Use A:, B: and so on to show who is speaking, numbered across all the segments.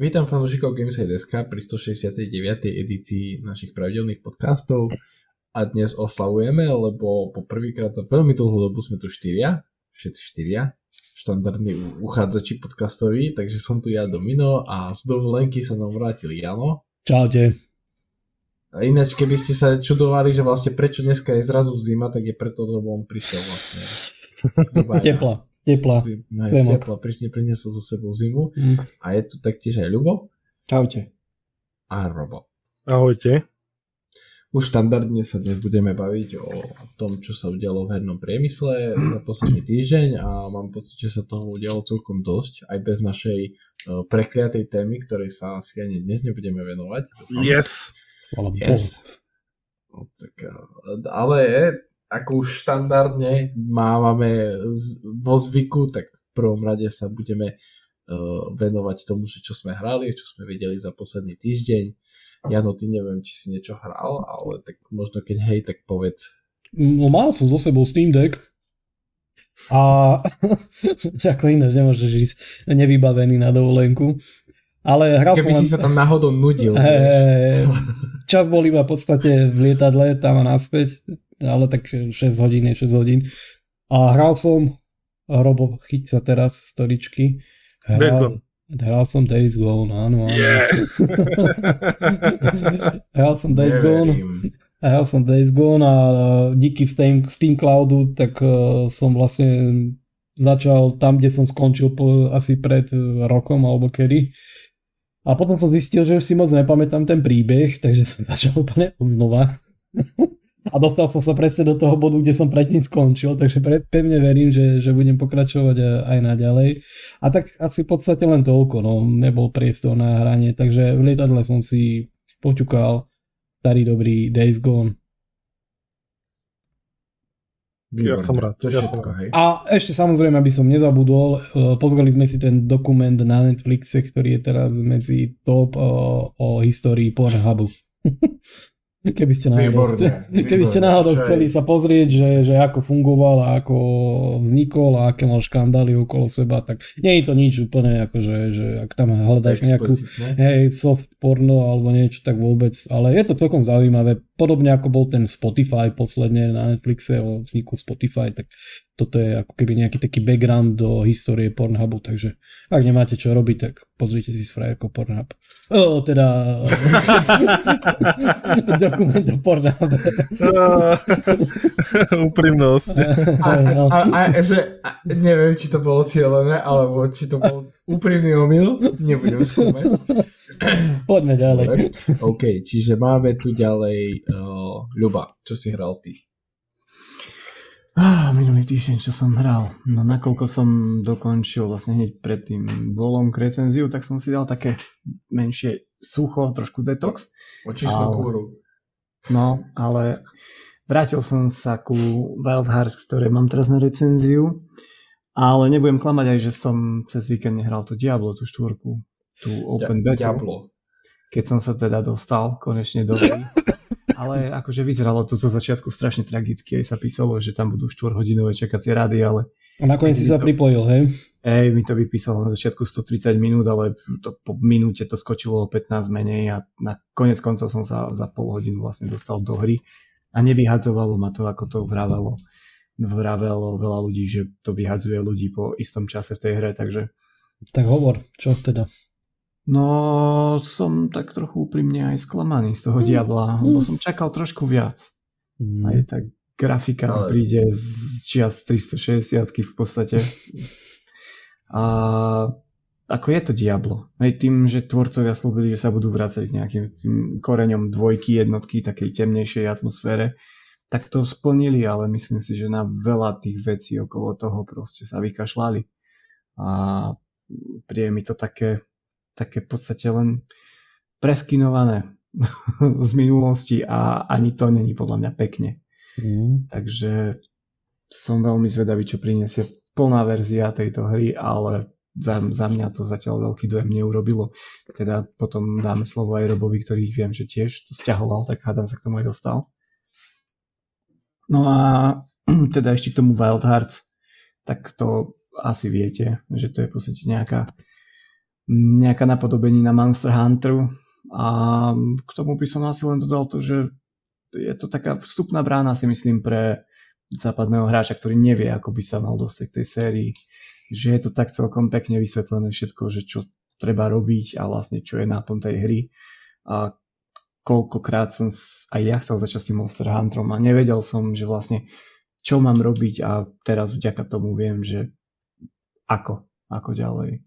A: Vítam fanúšikov Gameside.sk pri 169. edícii našich pravidelných podcastov a dnes oslavujeme, lebo po prvýkrát za veľmi dlhú dobu sme tu štyria, všetci štyria, štandardní uchádzači podcastoví, takže som tu ja Domino a z dovolenky sa nám vrátil Jano.
B: Čaute.
A: A ináč, keby ste sa čudovali, že vlastne prečo dneska je zrazu zima, tak je preto, lebo on prišiel vlastne.
B: Tepla. Tepla.
A: No je tepla, prišli, priniesol so sebou zimu. Mm. A je tu taktiež aj Ľubo.
C: Čaute.
A: A Robo.
D: Ahojte.
A: Už štandardne sa dnes budeme baviť o tom, čo sa udialo v hernom priemysle za posledný týždeň a mám pocit, že sa toho udialo celkom dosť, aj bez našej uh, prekliatej témy, ktorej sa asi ani dnes nebudeme venovať.
D: Dúfam. Yes.
A: yes. No, tak, uh, ale ako už štandardne máme vo zvyku, tak v prvom rade sa budeme uh, venovať tomu, že čo sme hrali, čo sme videli za posledný týždeň. Jano, ty neviem, či si niečo hral, ale tak možno keď hej, tak povedz.
B: No mal som so sebou Steam Deck a ako iné, že môžeš ísť nevybavený na dovolenku. Ale hral
A: Keby
B: som
A: si len... sa tam náhodou nudil.
B: Hey, čas bol iba v podstate v lietadle tam a naspäť ale tak 6 hodín je 6 hodín. A hral som, Robo, chyť sa teraz z stoličky.
D: Hral, Days Gone.
B: Hral som Days Gone, áno, áno.
D: Yeah.
B: hral som Days Gone. Hral som Days Gone a díky Steam, Steam Cloudu tak uh, som vlastne začal tam, kde som skončil po, asi pred rokom alebo kedy. A potom som zistil, že už si moc nepamätám ten príbeh, takže som začal úplne od znova a dostal som sa presne do toho bodu, kde som predtým skončil, takže pre, pevne verím, že, že budem pokračovať aj naďalej. A tak asi v podstate len toľko, no nebol priestor na hranie, takže v lietadle som si poťukal starý dobrý Days Gone.
D: Ja som rád. Ja som
B: rád. A ešte samozrejme, aby som nezabudol, eh, pozreli sme si ten dokument na Netflixe, ktorý je teraz medzi top o, eh, o histórii Pornhubu. Keby ste náhodou, výborné, výborné. Keby ste náhodou chceli sa pozrieť, že, že ako fungoval a ako vznikol a aké mal škandály okolo seba, tak nie je to nič úplne, akože, že ak tam hľadáš nejakú hej, soft porno alebo niečo, tak vôbec, ale je to celkom zaujímavé. Podobne ako bol ten Spotify posledne na Netflixe o vzniku Spotify, tak toto je ako keby nejaký taký background do histórie Pornhubu, takže ak nemáte čo robiť, tak pozrite si s frajerkou Pornhub. O, teda dokument o Pornhube.
D: Úprimnosť.
A: A, a, a, že, a, neviem, či to bolo cieľené, alebo či to bol úprimný omyl, nebudem skúmať.
B: Poďme ďalej.
A: OK, čiže máme tu ďalej uh, Ľuba, čo si hral ty?
C: Ah, minulý týždeň, čo som hral. No nakoľko som dokončil vlastne hneď pred tým volom k recenziu, tak som si dal také menšie sucho, trošku detox.
A: Očistnú ale... kúru.
C: No, ale vrátil som sa ku Wild Hearts, ktoré mám teraz na recenziu. Ale nebudem klamať aj, že som cez víkend nehral to Diablo, tú štvorku, tú Open Beta.
A: Diablo.
C: Keď som sa teda dostal konečne do hry. ale akože vyzeralo to zo začiatku strašne tragicky, aj sa písalo, že tam budú 4-hodinové čakacie rady, ale...
B: A nakoniec si sa to, pripojil, hej?
C: Hej, mi to vypísalo na začiatku 130 minút, ale to, po minúte to skočilo o 15 menej a na konec koncov som sa za pol hodinu vlastne dostal do hry a nevyhadzovalo ma to, ako to vravelo. Vravelo veľa ľudí, že to vyhadzuje ľudí po istom čase v tej hre, takže...
B: Tak hovor, čo teda?
C: No, som tak trochu úprimne aj sklamaný z toho mm. Diabla, lebo mm. som čakal trošku viac. Mm. Aj tak grafika Ale... príde z čias 360 v podstate. A ako je to Diablo. Aj tým, že tvorcovia slúbili, že sa budú vrácať k nejakým tým koreňom dvojky, jednotky, takej temnejšej atmosfére, tak to splnili, ale myslím si, že na veľa tých vecí okolo toho proste sa vykašľali. A príde mi to také také v podstate len preskinované z minulosti a ani to není podľa mňa pekne. Mm. Takže som veľmi zvedavý, čo priniesie plná verzia tejto hry, ale za, za mňa to zatiaľ veľký dojem neurobilo. Teda potom dáme slovo aj Robovi, ktorý viem, že tiež to stiahoval, tak hádam sa k tomu aj dostal. No a teda ešte k tomu Wild Hearts, tak to asi viete, že to je v podstate nejaká nejaká napodobenina Monster Hunteru a k tomu by som asi len dodal to, že je to taká vstupná brána si myslím pre západného hráča, ktorý nevie, ako by sa mal dostať k tej sérii. Že je to tak celkom pekne vysvetlené všetko, že čo treba robiť a vlastne čo je náplň tej hry. A koľkokrát som aj ja chcel začať s tým Monster Hunterom a nevedel som, že vlastne čo mám robiť a teraz vďaka tomu viem, že ako, ako ďalej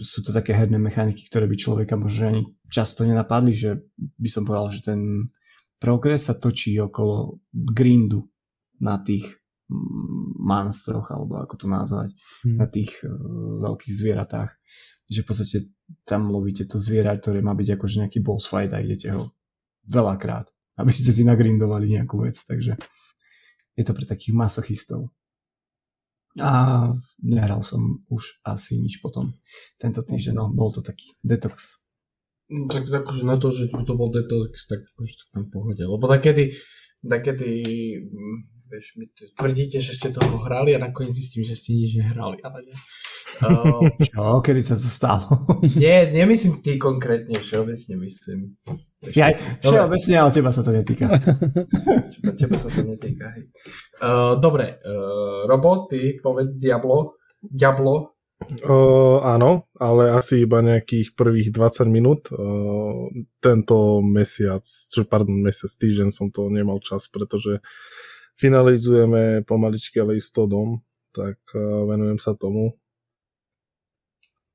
C: sú to také herné mechaniky, ktoré by človeka možno ani často nenapadli, že by som povedal, že ten progres sa točí okolo grindu na tých monstroch, alebo ako to nazvať, hmm. na tých uh, veľkých zvieratách. Že v podstate tam lovíte to zviera, ktoré má byť akože nejaký boss fight a idete ho veľakrát, aby ste si nagrindovali nejakú vec. Takže je to pre takých masochistov. A nehral som už asi nič potom tento týždeň, no bol to taký detox.
A: No, tak akože na to, že to bol detox, tak akože tam pohode. Lebo takedy, takedy mm, vieš, mi tvrdíte, že ste toho hrali a nakoniec zistím, že ste nič nehrali. Ale nie.
C: Uh, Čo? Kedy sa to stalo?
A: nie, nemyslím ty konkrétne, všeobecne myslím.
C: Ja, všeobecne, ale teba sa to netýka.
A: teba, teba sa to netýka, hej. Uh, dobre, uh, Robo, ty povedz Diablo. Diablo.
D: Uh, áno, ale asi iba nejakých prvých 20 minút. Uh, tento mesiac, čo pardon, mesiac, týždeň som to nemal čas, pretože finalizujeme pomaličky ale istodom, tak uh, venujem sa tomu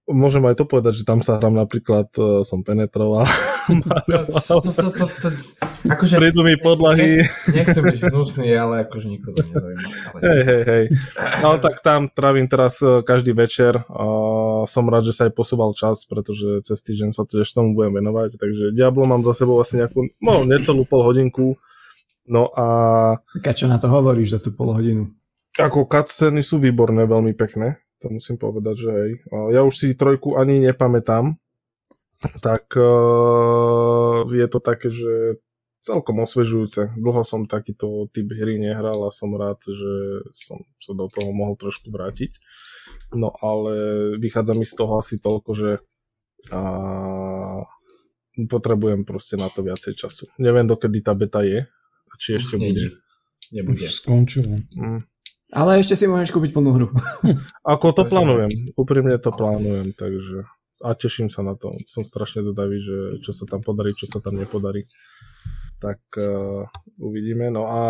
D: môžem aj to povedať, že tam sa hrám napríklad, uh, som penetroval. to, to, to, to, akože, Prídu mi podlahy.
A: Nech, nechcem byť hnusný, ale akože nikoho to nezaujíma.
D: Hej, hej, hej. No tak tam trávim teraz uh, každý večer. Uh, som rád, že sa aj posúval čas, pretože cez týždeň sa tiež tomu budem venovať. Takže Diablo mám za sebou asi nejakú, no necelú pol hodinku. No a...
C: Tak a čo na to hovoríš za tú pol hodinu?
D: Ako cutscény sú výborné, veľmi pekné to musím povedať, že hej. Ja už si trojku ani nepamätám, tak uh, je to také, že celkom osvežujúce. Dlho som takýto typ hry nehral a som rád, že som sa do toho mohol trošku vrátiť. No ale vychádza mi z toho asi toľko, že uh, potrebujem proste na to viacej času. Neviem, dokedy tá beta je, či ešte bude.
A: Nebude.
B: Skončilo. Mm.
C: Ale ešte si môžeš kúpiť plnú hru.
D: Ako to plánujem, úprimne to plánujem, takže a teším sa na to. Som strašne zvedavý, že čo sa tam podarí, čo sa tam nepodarí. Tak uh, uvidíme. No a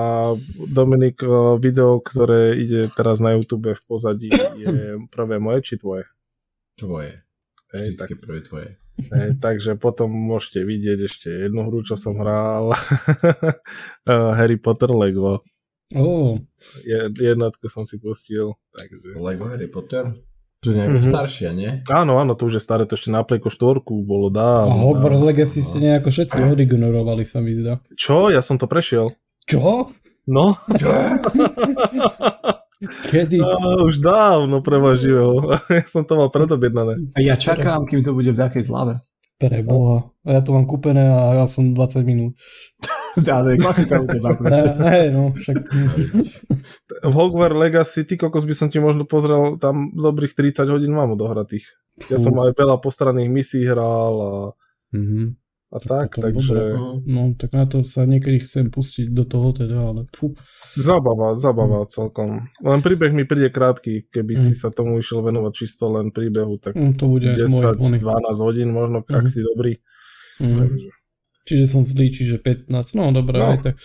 D: Dominik, uh, video, ktoré ide teraz na YouTube v pozadí, je prvé moje či tvoje?
A: Tvoje. Hej, tak, prvé tvoje.
D: Hej, takže potom môžete vidieť ešte jednu hru, čo som hral. Harry Potter Lego.
B: Oh.
D: Jednotku som si pustil. Takže...
A: Lego Harry Potter? To je nejako mm-hmm. staršia, nie?
D: Áno, áno, to už je staré, to ešte na Playko 4 bolo dá.
B: A Hogwarts Legacy ste nejako všetci odignorovali, sa mi zdá.
D: Čo? Ja som to prešiel.
B: Čo?
D: No. Čo?
B: Kedy?
D: No, už dávno prevažil. ja som to mal predobjednané.
C: A ja čakám, kým to bude v takej zlave.
B: Preboha. A ja to mám kúpené a ja som 20 minút.
C: Ale klasika u teba proste.
B: Hej, no, však...
D: V Hogwarts Legacy, ty kokos by som ti možno pozrel, tam dobrých 30 hodín mám odohratých. Ja som aj veľa postranných misí hral a, mm-hmm. a tak, tak takže...
B: Dobré. No, tak na to sa niekedy chcem pustiť do toho teda, ale fú.
D: Zabava, zabava mm. celkom. Len príbeh mi príde krátky, keby mm. si sa tomu išiel venovať čisto len príbehu, tak
B: mm, to bude
D: 10-12 hodín možno, ak mm. si dobrý. Mm. Takže...
B: Čiže som zlý, čiže 15. No dobré, no. aj tak.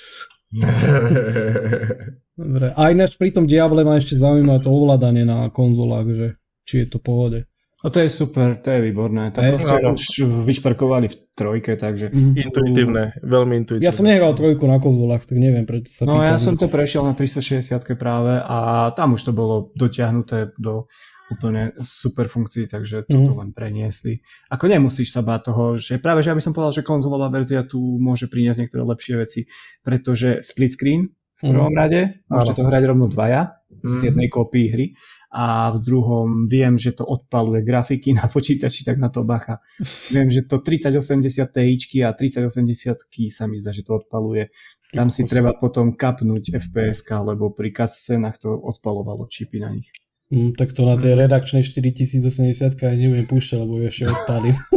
B: Dobre. A ináč pri tom Diable ma ešte zaujíma to ovládanie na konzolách, že či je to pohode.
C: A to je super, to je výborné. To je, proste no. už vyšperkovali v trojke, takže...
D: Mm. Intuitívne, veľmi intuitívne.
B: Ja som nehral trojku na konzolách, tak neviem, prečo sa
C: No pýtam. ja som to prešiel na 360 práve a tam už to bolo dotiahnuté do úplne super funkcií, takže toto mm. len preniesli. Ako nemusíš sa báť toho, že práve, že ja by som povedal, že konzolová verzia tu môže priniesť niektoré lepšie veci, pretože split screen v mhm. prvom mm. rade, môžete to hrať rovno dvaja mm. z jednej kópii hry a v druhom viem, že to odpaluje grafiky na počítači, tak na to bacha. viem, že to 3080 Ti a 3080 sa mi zdá, že to odpaluje. Tam si treba potom kapnúť FPS, lebo pri cutscenách to odpalovalo čipy na nich.
B: Mm, tak to na tej mm. redakčnej 4080 aj nebudem púšťať, lebo ešte odpadím.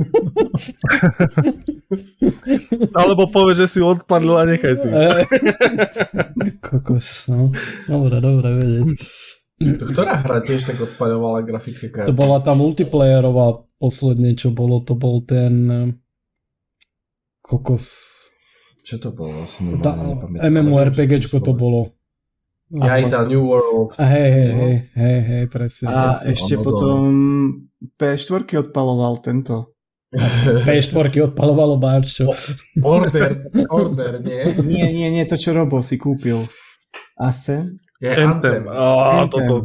D: Alebo povedz, že si odpadl a nechaj si.
B: E, kokos, no. Dobre, dobre vedieť.
A: Ktorá hra tiež tak odpaľovala grafické karty?
B: To bola tá multiplayerová posledne, čo bolo, to bol ten eh, kokos...
A: Čo to bolo?
B: Tá, MMORPGčko to bolo.
A: Ja aj tá New World.
B: Hej, hej, hej, hej, hej, presne.
C: A presne. ešte Amazon. potom P4 odpaloval tento.
B: P4 odpalovalo Barčo.
A: Order, order, nie?
C: Nie, nie, nie, to čo Robo si kúpil. Asen?
A: Je Anthem. Anthem.
D: Oh, Anthem. Toto,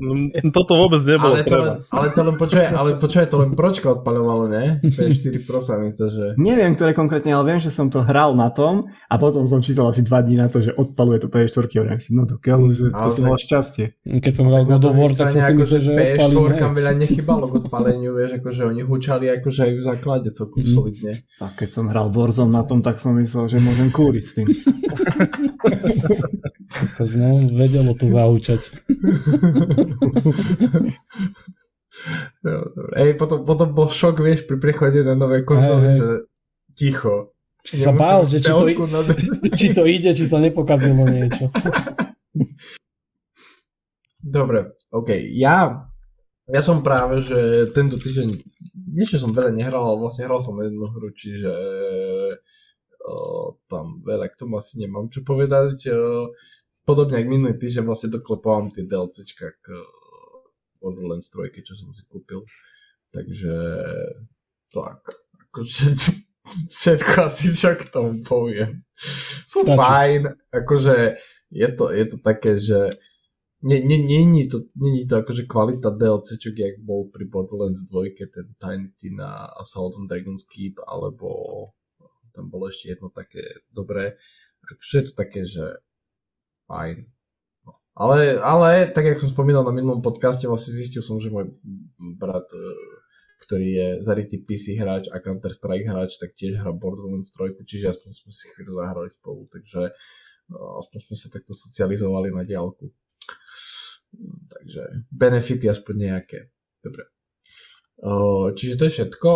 D: toto vôbec nebolo
A: ale to
D: treba.
A: Len, ale to len počuje, ale počuje, to len pročka odpaľovalo, ne? P4 Pro sa myslel, že...
C: Neviem, ktoré konkrétne, ale viem, že som to hral na tom a potom som čítal asi dva dní na to, že odpaluje to P4 a si, no to keľu, že to som mal šťastie.
B: Keď som hral God of War, tak som si myslel, že
A: P4 kam veľa nechybalo k odpaleniu, vieš, akože oni hučali akože aj v základe celkom mm. solidne.
C: A keď som hral Warzone na tom, tak som myslel, že môžem kúriť s tým.
B: to znovu vedelo to zaučať.
A: no, Ej, potom, potom bol šok, vieš, pri prechode na nové konzoly, že ticho.
B: Si sa bál, že či to, na... či to ide, či sa nepokazilo niečo.
A: Dobre, OK. Ja, ja som práve, že tento týždeň, niečo som veľa nehral, ale vlastne hral som jednu hru, čiže o, tam veľa k tomu asi nemám čo povedať. O, podobne ako minulý týždeň vlastne doklepávam tie DLCčka k eh, Borderlands 3, čo som si kúpil. Takže tak, akože všetko asi čo k tomu poviem. Sú Stačí. fajn, akože je to, je to také, že nie, nie, nie, nie, to, nie to akože kvalita DLCčok, jak bol pri Borderlands 2, ten Tiny Tina Assault on Dragon's Keep, alebo tam bolo ešte jedno také dobré. Akože je to také, že fajn. Ale, ale, tak jak som spomínal na minulom podcaste, vlastne zistil som, že môj brat, e, ktorý je zarytý PC hráč a Counter-Strike hráč, tak tiež hrá Borderlands 3, čiže aspoň sme si chvíľu zahrali spolu, takže no, aspoň sme sa takto socializovali na diálku. Takže benefity aspoň nejaké. Dobre. Čiže to je všetko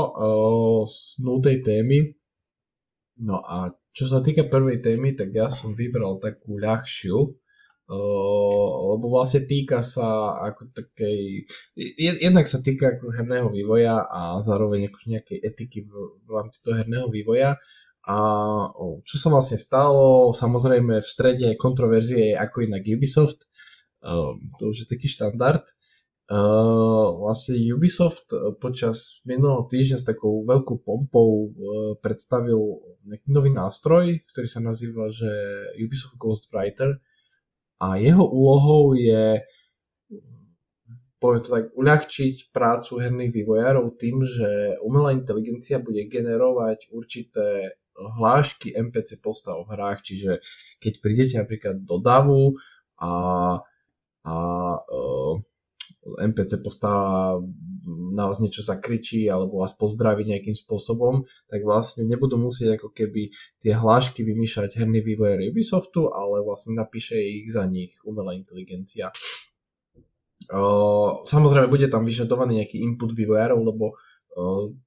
A: z nutej témy. No a čo sa týka prvej témy, tak ja som vybral takú ľahšiu, uh, lebo vlastne týka sa ako takej, jednak sa týka ako herného vývoja a zároveň akože nejakej etiky v, rámci toho herného vývoja. A oh, čo sa vlastne stalo, samozrejme v strede kontroverzie je ako inak Ubisoft, uh, to už je taký štandard, Uh, vlastne Ubisoft eh, počas minulého týždňa s takou veľkou pompou uh, predstavil nejaký nový nástroj, ktorý sa nazýva, že Ubisoft Ghostwriter a jeho úlohou je poviem to tak, uľahčiť prácu herných vývojárov tým, že umelá inteligencia bude generovať určité hlášky NPC postav v hrách, čiže keď prídete napríklad do davu a, a uh, NPC postava na vás niečo zakričí alebo vás pozdraví nejakým spôsobom, tak vlastne nebudú musieť ako keby tie hlášky vymýšľať herný vývojár Ubisoftu, ale vlastne napíše ich za nich umelá inteligencia. Samozrejme bude tam vyžadovaný nejaký input vývojárov, lebo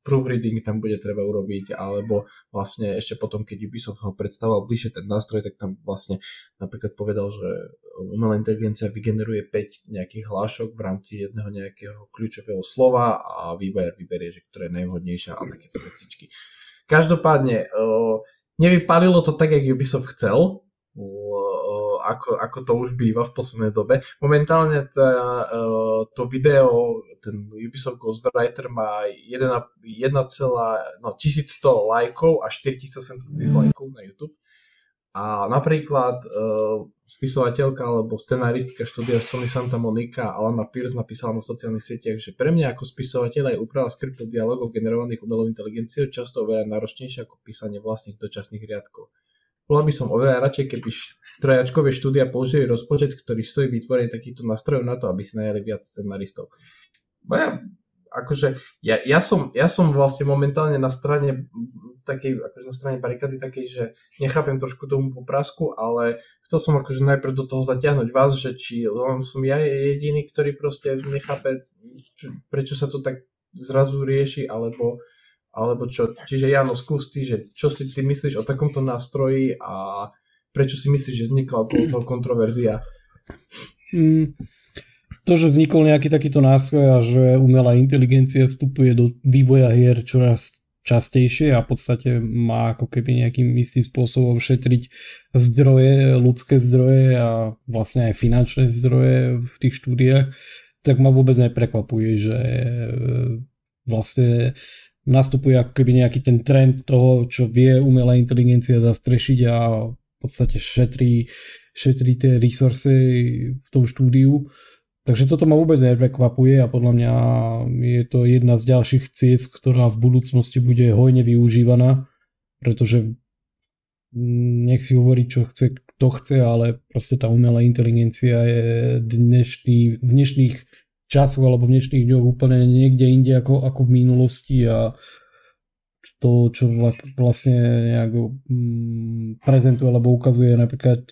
A: proofreading tam bude treba urobiť, alebo vlastne ešte potom, keď Ubisoft ho predstavoval bližšie ten nástroj, tak tam vlastne napríklad povedal, že umelá inteligencia vygeneruje 5 nejakých hlášok v rámci jedného nejakého kľúčového slova a výber vyberie, že ktoré je najvhodnejšia a takéto vecičky. Každopádne, nevypalilo to tak, jak Ubisoft chcel, ako, ako to už býva v poslednej dobe. Momentálne tá, to video, ten Ubisoft Ghostwriter má 1, 1, no, 1100 lajkov a 4700 dislajkov na YouTube. A napríklad uh, spisovateľka alebo scenaristka štúdia Sony Santa Monica Alana Pierce napísala na sociálnych sieťach, že pre mňa ako spisovateľ je úprava skriptov dialogov generovaných umelou inteligenciou často oveľa náročnejšia ako písanie vlastných dočasných riadkov. Bola by som oveľa radšej, keby trojačkové štúdia použili rozpočet, ktorý stojí vytvorenie takýchto nástrojov na to, aby si najali viac scenaristov. Moja, akože, ja, ja, som, ja som vlastne momentálne na strane takej, akože na strane barikady takej, že nechápem trošku tomu poprasku, ale chcel som akože najprv do toho zatiahnuť vás, že či len som ja jediný, ktorý proste nechápe, prečo sa to tak zrazu rieši, alebo, alebo čo. Čiže Jano, skús ty, že čo si ty myslíš o takomto nástroji a prečo si myslíš, že vznikla okolo toho kontroverzia?
B: Mm, to, že vznikol nejaký takýto nástroj a že umelá inteligencia vstupuje do vývoja hier čoraz častejšie a v podstate má ako keby nejakým istým spôsobom šetriť zdroje, ľudské zdroje a vlastne aj finančné zdroje v tých štúdiách, tak ma vôbec neprekvapuje, že e, vlastne nastupuje ako keby nejaký ten trend toho, čo vie umelá inteligencia zastrešiť a v podstate šetrí, šetrí tie resursy v tom štúdiu. Takže toto ma vôbec neprekvapuje a podľa mňa je to jedna z ďalších ciest, ktorá v budúcnosti bude hojne využívaná, pretože nech si hovorí, čo chce, kto chce, ale proste tá umelá inteligencia je dnešný, v dnešných časoch alebo v dnešných dňoch úplne niekde inde ako, ako v minulosti a to, čo vlastne nejak mm, prezentuje alebo ukazuje napríklad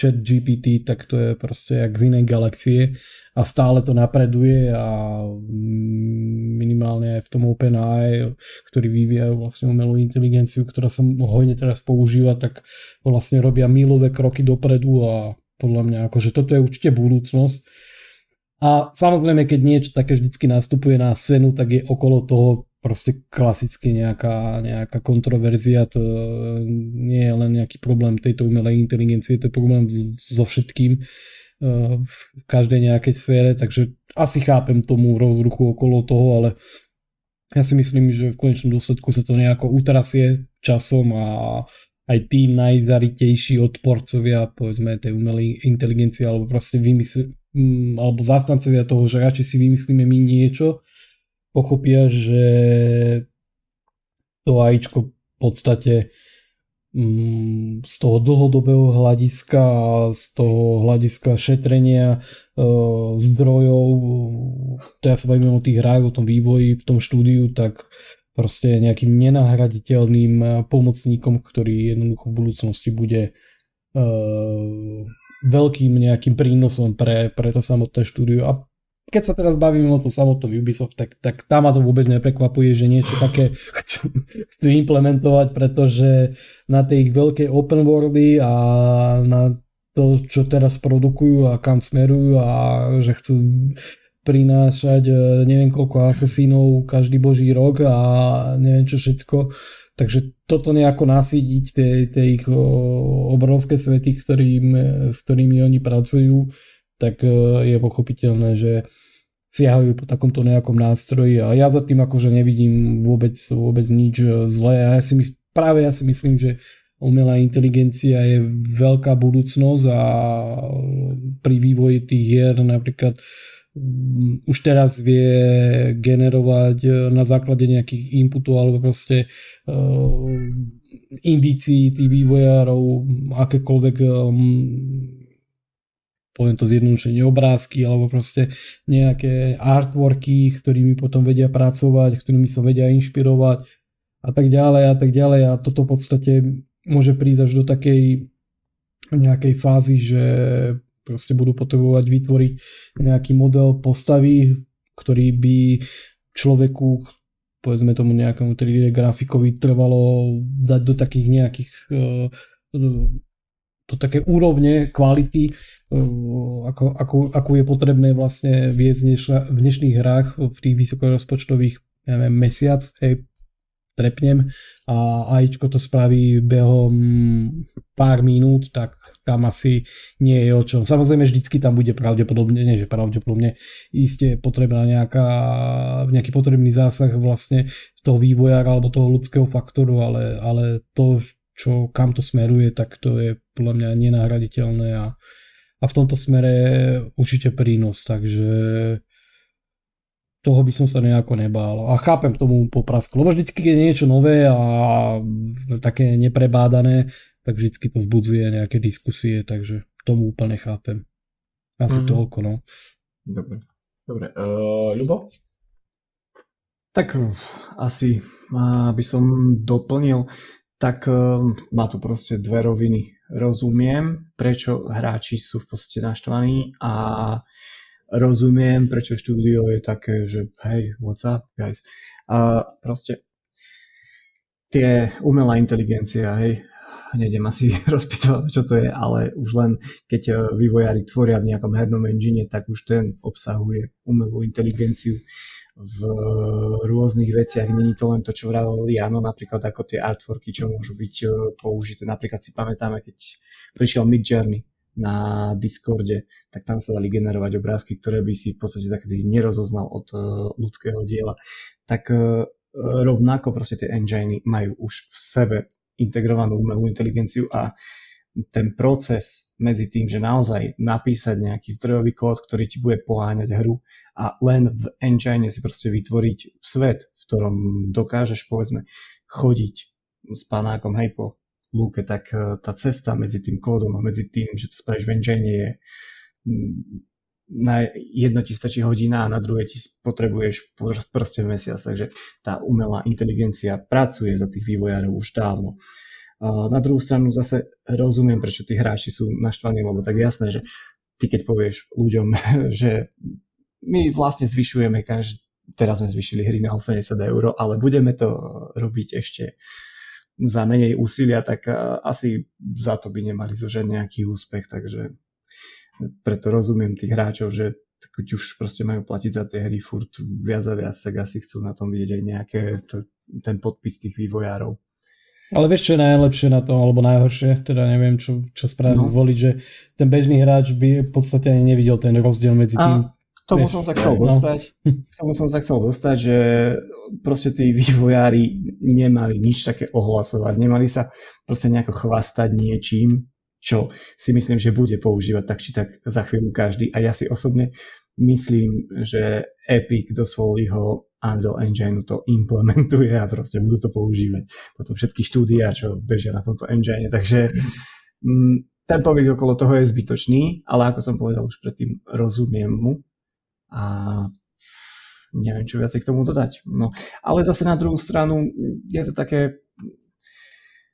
B: chat GPT, tak to je proste jak z inej galaxie a stále to napreduje a minimálne aj v tom OpenAI, ktorý vyvíjajú vlastne umelú inteligenciu, ktorá sa hojne teraz používa, tak vlastne robia milové kroky dopredu a podľa mňa akože toto je určite budúcnosť. A samozrejme, keď niečo také vždycky nastupuje na scénu, tak je okolo toho proste klasicky nejaká, nejaká kontroverzia, to nie je len nejaký problém tejto umelej inteligencie, to je problém so všetkým eh, v každej nejakej sfére, takže asi chápem tomu rozruchu okolo toho, ale ja si myslím, že v konečnom dôsledku sa to nejako utrasie časom a aj tí najzaritejší odporcovia povedzme tej umelej inteligencie alebo proste vymysl- alebo zastancovia toho, že radšej si vymyslíme my niečo, pochopia, že to AIčko v podstate mm, z toho dlhodobého hľadiska a z toho hľadiska šetrenia e, zdrojov, ja sa bavím o tých hrách, o tom vývoji, v tom štúdiu, tak proste nejakým nenahraditeľným pomocníkom, ktorý jednoducho v budúcnosti bude e, veľkým nejakým prínosom pre, pre to samotné štúdiu. A keď sa teraz bavíme o tom samotnom Ubisoft, tak, tak tam ma to vôbec neprekvapuje, že niečo také chcú, implementovať, pretože na tej ich veľkej open worldy a na to, čo teraz produkujú a kam smerujú a že chcú prinášať e, neviem koľko asasínov každý boží rok a neviem čo všetko. Takže toto nejako nasídiť tie, tie ich obrovské svety, ktorým, s ktorými oni pracujú, tak e, je pochopiteľné, že siahajú po takomto nejakom nástroji. A ja za tým akože nevidím vôbec, vôbec nič e, zlé. A ja si mysl, práve ja si myslím, že umelá inteligencia je veľká budúcnosť a pri vývoji tých hier napríklad mm, už teraz vie generovať e, na základe nejakých inputov alebo proste uh, indícií tých vývojárov akékoľvek um, poviem to zjednodušenie, obrázky alebo proste nejaké artworky, s ktorými potom vedia pracovať, ktorými sa vedia inšpirovať a tak ďalej a tak ďalej. A toto v podstate môže prísť až do takej nejakej fázy, že proste budú potrebovať vytvoriť nejaký model postavy, ktorý by človeku povedzme tomu nejakému 3D grafikovi trvalo dať do takých nejakých uh, do také úrovne kvality, uh, ako, ako, ako je potrebné vlastne viesť v dnešných hrách v tých vysokorozpočtových neviem, mesiac, hej, trepnem a AIčko to spraví behom pár minút, tak tam asi nie je o čom. Samozrejme vždycky tam bude pravdepodobne, nie že pravdepodobne, iste potrebná nejaká, nejaký potrebný zásah vlastne toho vývojára alebo toho ľudského faktoru, ale, ale to, čo, kam to smeruje, tak to je podľa mňa nenahraditeľné a, a v tomto smere určite prínos, takže toho by som sa nejako nebál. A chápem tomu poprasku, lebo vždycky, keď je niečo nové a také neprebádané, tak vždycky to zbudzuje nejaké diskusie, takže tomu úplne chápem. Asi mm-hmm. toľko, no.
A: Dobre. Dobre. Uh, Ľubo?
C: Tak asi aby som doplnil, tak má to proste dve roviny. Rozumiem, prečo hráči sú v podstate naštvaní a rozumiem, prečo štúdio je také, že hej, what's up, guys. A proste tie umelá inteligencia, hej, nejdem asi rozpýtovať, čo to je, ale už len keď eh, vývojári tvoria v nejakom hernom engine, tak už ten obsahuje umelú inteligenciu v rôznych veciach. Není to len to, čo vravel Jano, napríklad ako tie artworky, čo môžu byť eh, použité. Napríklad si pamätáme, keď prišiel Mid Journey na Discorde, tak tam sa dali generovať obrázky, ktoré by si v podstate takedy nerozoznal od ľudského diela. Tak rovnako proste tie enginy majú už v sebe integrovanú umelú inteligenciu a ten proces medzi tým, že naozaj napísať nejaký zdrojový kód, ktorý ti bude poháňať hru a len v engine si proste vytvoriť svet, v ktorom dokážeš povedzme chodiť s panákom hej po lúke, tak eh, tá cesta medzi tým kódom a medzi tým, že to spravíš v engine je na jedno ti stačí hodina a na druhé ti potrebuješ proste mesiac. Takže tá umelá inteligencia pracuje za tých vývojárov už dávno. Na druhú stranu zase rozumiem, prečo tí hráči sú naštvaní, lebo tak jasné, že ty keď povieš ľuďom, že my vlastne zvyšujeme každý, teraz sme zvyšili hry na 80 eur, ale budeme to robiť ešte za menej úsilia, tak asi za to by nemali zožať nejaký úspech, takže preto rozumiem tých hráčov, že keď už proste majú platiť za tie hry furt viac a viac, tak asi chcú na tom vidieť aj nejaké to, ten podpis tých vývojárov.
B: Ale vieš, čo je najlepšie na tom, alebo najhoršie, teda neviem, čo, čo správne no. zvoliť, že ten bežný hráč by v podstate ani nevidel ten rozdiel medzi tým. A
C: k tomu vieš, som sa chcel no. dostať, k tomu som sa chcel dostať, že proste tí vývojári nemali nič také ohlasovať, nemali sa proste nejako chvastať niečím, čo si myslím, že bude používať tak či tak za chvíľu každý. A ja si osobne myslím, že Epic do svojho Unreal Engine to implementuje a proste budú to používať. Potom všetky štúdia, čo bežia na tomto engine. Takže mm, ten povyk okolo toho je zbytočný, ale ako som povedal už predtým, rozumiem mu a neviem, čo viacej k tomu dodať. No, ale zase na druhú stranu je to také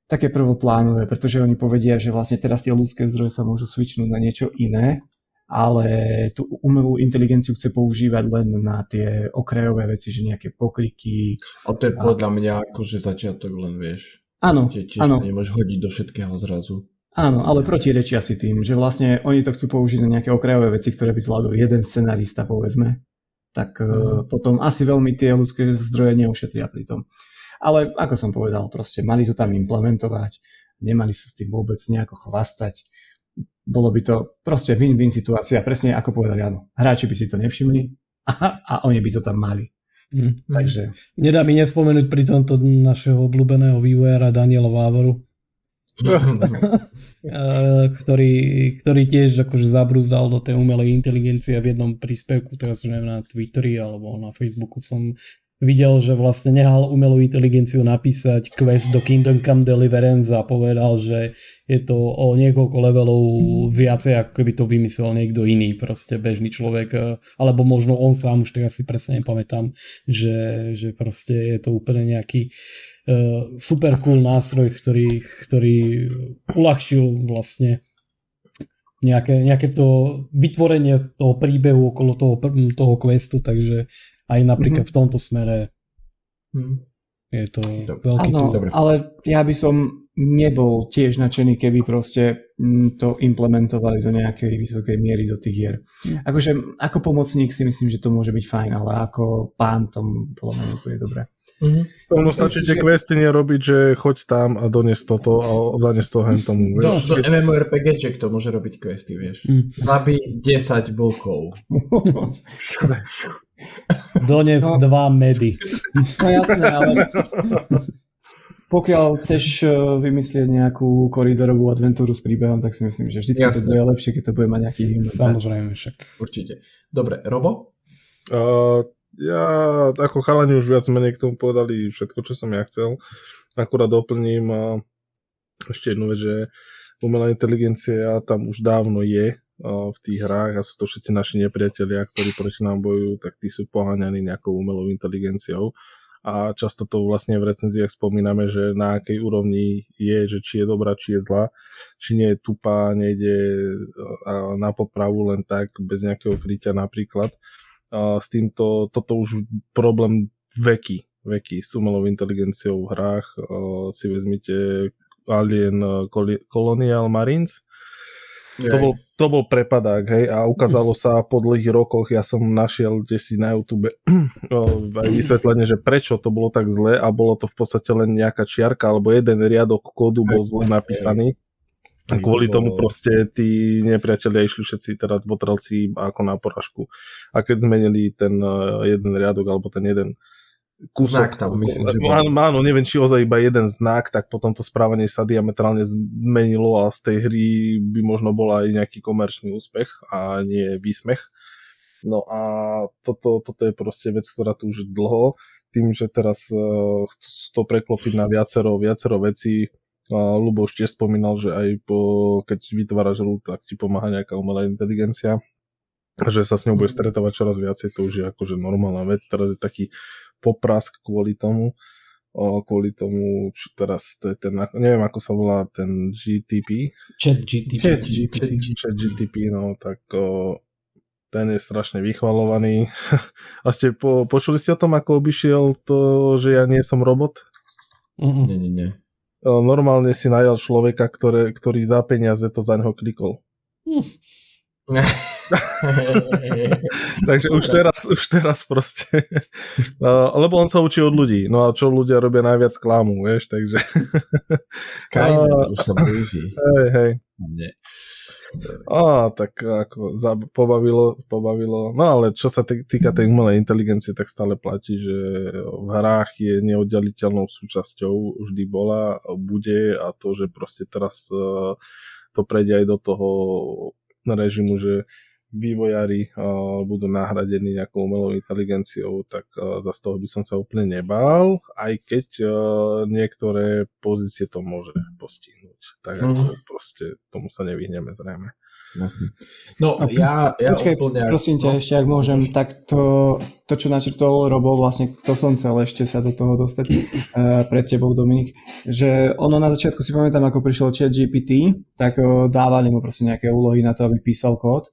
C: také prvoplánové, pretože oni povedia, že vlastne teraz tie ľudské zdroje sa môžu switchnúť na niečo iné, ale tú umelú inteligenciu chce používať len na tie okrajové veci, že nejaké pokriky.
A: A to je a... podľa mňa akože začiatok len, vieš.
C: Áno, áno.
A: Nemôžeš hodiť do všetkého zrazu.
C: Áno, ale protirečia si tým, že vlastne oni to chcú použiť na nejaké okrajové veci, ktoré by zvládol jeden scenarista, povedzme. Tak uh-huh. potom asi veľmi tie ľudské zdroje neušetria pri tom. Ale ako som povedal, proste mali to tam implementovať, nemali sa s tým vôbec nejako chvastať. Bolo by to proste win-win situácia, presne ako povedali, áno. Hráči by si to nevšimli a, a oni by to tam mali.
B: Mm. Takže... Nedá mi nespomenúť pri tomto našeho obľúbeného vývojára Daniela Vávoru, ktorý, ktorý tiež akože zabruzdal do tej umelej inteligencie v jednom príspevku, teraz už neviem na Twitteri alebo na Facebooku som videl, že vlastne nehal umelú inteligenciu napísať quest do Kingdom Come Deliverance a povedal, že je to o niekoľko levelov viacej, ako keby to vymyslel niekto iný, proste bežný človek, e, alebo možno on sám, už teraz si presne nepamätám, že, že proste je to úplne nejaký uh, super cool nástroj, ktorý, ktorý uľahčil vlastne nejaké, nejaké to vytvorenie toho príbehu okolo toho, toho questu, takže aj napríklad mm-hmm. v tomto smere mm. je to Dobre. veľký
C: ano, Dobre. ale ja by som nebol tiež nadšený, keby proste mm, to implementovali do nejakej vysokej miery do tých hier. Mm. Akože ako pomocník si myslím, že to môže byť fajn, ale ako pán to podľa mňa je dobré.
D: Mm-hmm. Ono stačí tie questy nerobiť, že choď tam a dones toto a zanes to hen tomu.
A: Vieš? Do, do MMORPG to môže robiť questy, vieš. Mm. Zabij 10 blkov.
B: Dones no. dva medy.
C: No jasné, ale pokiaľ chceš e, vymyslieť nejakú koridorovú adventúru s príbehom, tak si myslím, že vždy to bude lepšie, keď to bude mať nejaký
B: Samozrejme však.
A: Určite. Dobre, Robo?
D: Uh, ja ako chalani už viac menej k tomu povedali všetko, čo som ja chcel. Akurát doplním uh, ešte jednu vec, že umelá inteligencia tam už dávno je v tých hrách a sú to všetci naši nepriatelia, ktorí proti nám bojujú, tak tí sú poháňaní nejakou umelou inteligenciou a často to vlastne v recenziách spomíname, že na akej úrovni je, že či je dobrá, či je zlá, či nie je tupá, nejde na popravu len tak, bez nejakého krytia napríklad. A s týmto, toto už problém veky, veky s umelou inteligenciou v hrách. Si vezmite Alien Colonial Marines, to bol, to bol prepadák, hej, a ukázalo sa po dlhých rokoch, ja som našiel kde si na YouTube aj vysvetlenie, že prečo to bolo tak zle a bolo to v podstate len nejaká čiarka alebo jeden riadok kódu bol zle napísaný. A kvôli tomu proste tí nepriatelia išli všetci teda dvotrelci ako na poražku. A keď zmenili ten eh, jeden riadok alebo ten jeden
A: kúsok. Znak tam, myslím, že
D: áno, áno, neviem, či ozaj iba jeden znak, tak potom to správanie sa diametrálne zmenilo a z tej hry by možno bola aj nejaký komerčný úspech a nie výsmech. No a toto, toto je proste vec, ktorá tu už dlho, tým, že teraz uh, chcú to preklopiť na viacero, viacero vecí, uh, Lubo už tiež spomínal, že aj po, keď vytváraš hru, tak ti pomáha nejaká umelá inteligencia, že sa s ňou bude stretávať čoraz viacej, to už je akože normálna vec. Teraz je taký poprask kvôli tomu, o, kvôli tomu, čo teraz to je ten, neviem ako sa volá ten GTP.
B: Chat GTP.
D: Chat GTP, Chat GTP no tak o, ten je strašne vychvalovaný. A ste po, počuli ste o tom, ako obišiel to, že ja nie som robot?
A: Mm-mm. Nie, nie, nie.
D: Normálne si najal človeka, ktoré, ktorý za peniaze to za neho klikol. Hm. Takže už teraz, už teraz proste. lebo on sa učí od ľudí. No a čo ľudia robia najviac klamu, vieš, takže...
A: Skynet už sa blíži.
D: Hej, hej. Nie. Á, tak ako za, pobavilo, pobavilo. No ale čo sa týka tej umelej inteligencie, tak stále platí, že v hrách je neoddeliteľnou súčasťou, vždy bola, bude a to, že proste teraz uh, to prejde aj do toho režimu, že vývojári uh, budú nahradení nejakou umelou inteligenciou, tak uh, za z toho by som sa úplne nebál, aj keď uh, niektoré pozície to môže postihnúť. Tak mm. ako proste tomu sa nevyhneme zrejme.
A: Jasne. No, a, ja, ja
C: počkaj, úplne... prosím ťa, no. ešte ak môžem, tak to, to, čo načrtol Robo, vlastne to som chcel ešte sa do toho dostať uh, pred tebou, Dominik, že ono na začiatku si pamätám, ako prišiel chat GPT, tak uh, dávali mu proste nejaké úlohy na to, aby písal kód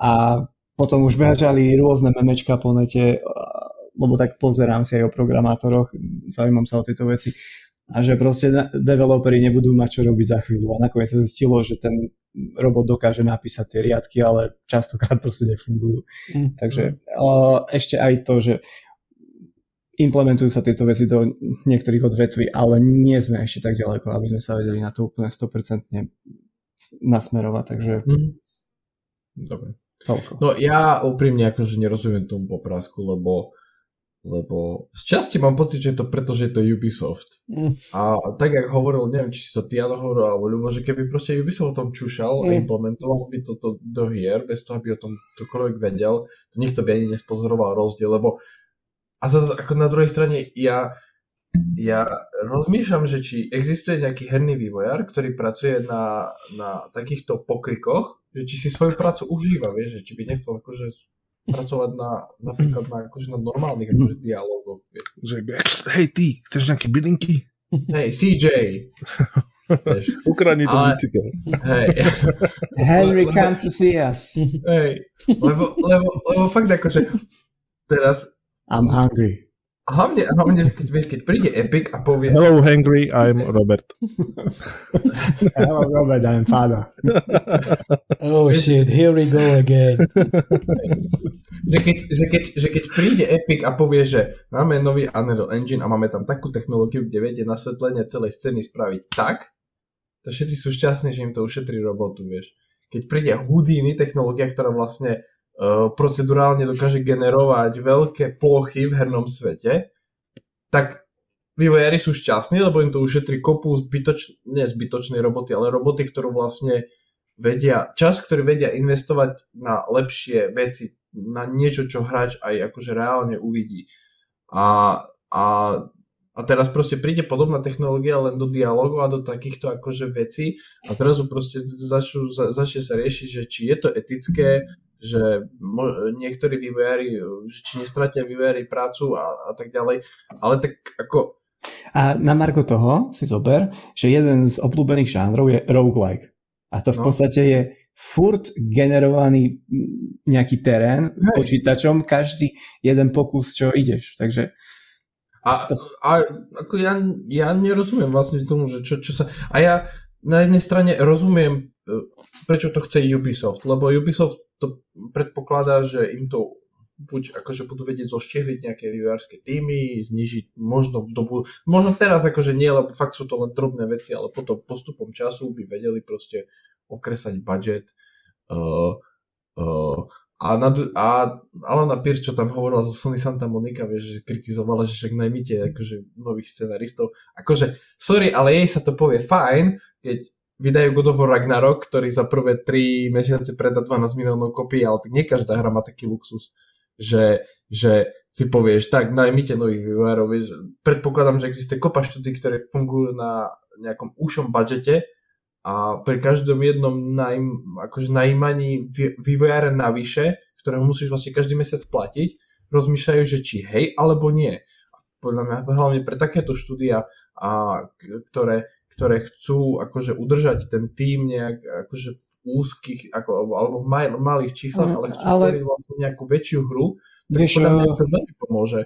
C: a potom už bežali rôzne memečka po nete, lebo tak pozerám si aj o programátoroch, zaujímam sa o tieto veci a že proste developeri nebudú mať čo robiť za chvíľu a nakoniec sa zistilo, že ten robot dokáže napísať tie riadky, ale častokrát proste nefungujú. Mm. Takže ešte aj to, že implementujú sa tieto veci do niektorých odvetví, ale nie sme ešte tak ďaleko, aby sme sa vedeli na to úplne 100% nasmerovať, takže... Mm.
A: Dobre. Toľko. No ja úprimne akože nerozumiem tomu poprásku, lebo lebo z časti mám pocit, že je to preto, že je to Ubisoft. Mm. A tak, jak hovoril, neviem, či si to ty hovoril, alebo ľubo, že keby proste Ubisoft o tom čušal mm. a implementoval by toto to do hier, bez toho, aby o tom ktokoľvek vedel, to nikto by ani nespozoroval rozdiel, lebo a zase ako na druhej strane ja ja rozmýšľam, že či existuje nejaký herný vývojár, ktorý pracuje na, na takýchto pokrikoch, že či si svoju prácu užíva, vieš, že či by nechcel akože pracovať na, napríklad na, akože na normálnych akože dialogoch. Vieš.
D: Že, hej ty, chceš nejaké bylinky?
A: Hej, CJ.
D: Ukradni to bicykel.
A: Hej.
C: Henry, come to see us.
A: Hej, lebo, lebo, lebo fakt akože teraz
C: I'm hungry.
A: Hlavne, hlavne keď, keď príde Epic a povie...
D: Hello Hangry, I'm Robert.
C: Hello Robert, I'm Fada.
B: oh shit, here we go again.
A: že, keď, že, keď, že keď príde Epic a povie, že máme nový Unreal Engine a máme tam takú technológiu, kde viete nasvetlenie celej scény spraviť tak, to všetci sú šťastní, že im to ušetrí robotu, vieš. Keď príde Houdini, technológia, ktorá vlastne procedurálne dokáže generovať veľké plochy v hernom svete, tak vývojári sú šťastní, lebo im to ušetrí kopu zbytoč, nie zbytočnej roboty, ale roboty, ktorú vlastne vedia, čas, ktorý vedia investovať na lepšie veci, na niečo, čo hráč aj akože reálne uvidí. A, a A teraz proste príde podobná technológia len do dialogu a do takýchto akože vecí a zrazu proste začnú, za, začne sa riešiť, že či je to etické, že niektorí vývojári, že či nestratia vývojári prácu a, a tak ďalej. Ale tak ako...
C: A na margo toho si zober, že jeden z obľúbených žánrov je roguelike. A to v no. podstate je furt generovaný nejaký terén Hej. počítačom, každý jeden pokus, čo ideš. Takže
A: a, a ako ja, ja nerozumiem vlastne tomu, že čo, čo sa... A ja na jednej strane rozumiem, e, prečo to chce Ubisoft, lebo Ubisoft to predpokladá, že im to buď akože budú vedieť zoštiehliť nejaké vývojárske týmy, znižiť možno v dobu, možno teraz akože nie, lebo fakt sú to len drobné veci, ale potom postupom času by vedeli proste okresať budget uh, uh, a, na, a Alana Pierce, čo tam hovorila zo Sony Santa Monica, vieš, že kritizovala, že však najmite akože nových scenaristov. Akože, sorry, ale jej sa to povie fajn, keď vydajú God of War Ragnarok, ktorý za prvé 3 mesiace predá 12 miliónov kopí, ale tak nie každá hra má taký luxus, že, že si povieš, tak najmite nových vývojárov, vieš, predpokladám, že existuje kopa štúdí, ktoré fungujú na nejakom ušom budžete a pri každom jednom najm, akože najímaní vývojára navyše, ktorého musíš vlastne každý mesiac platiť, rozmýšľajú, že či hej alebo nie. Podľa mňa hlavne pre takéto štúdia, a, ktoré, ktoré chcú akože udržať ten tým nejak akože v úzkých, ako, alebo v mal, malých číslach, mm, ale chcú ale... vlastne nejakú väčšiu hru, tak Vieš, podľa mňa to veľmi pomôže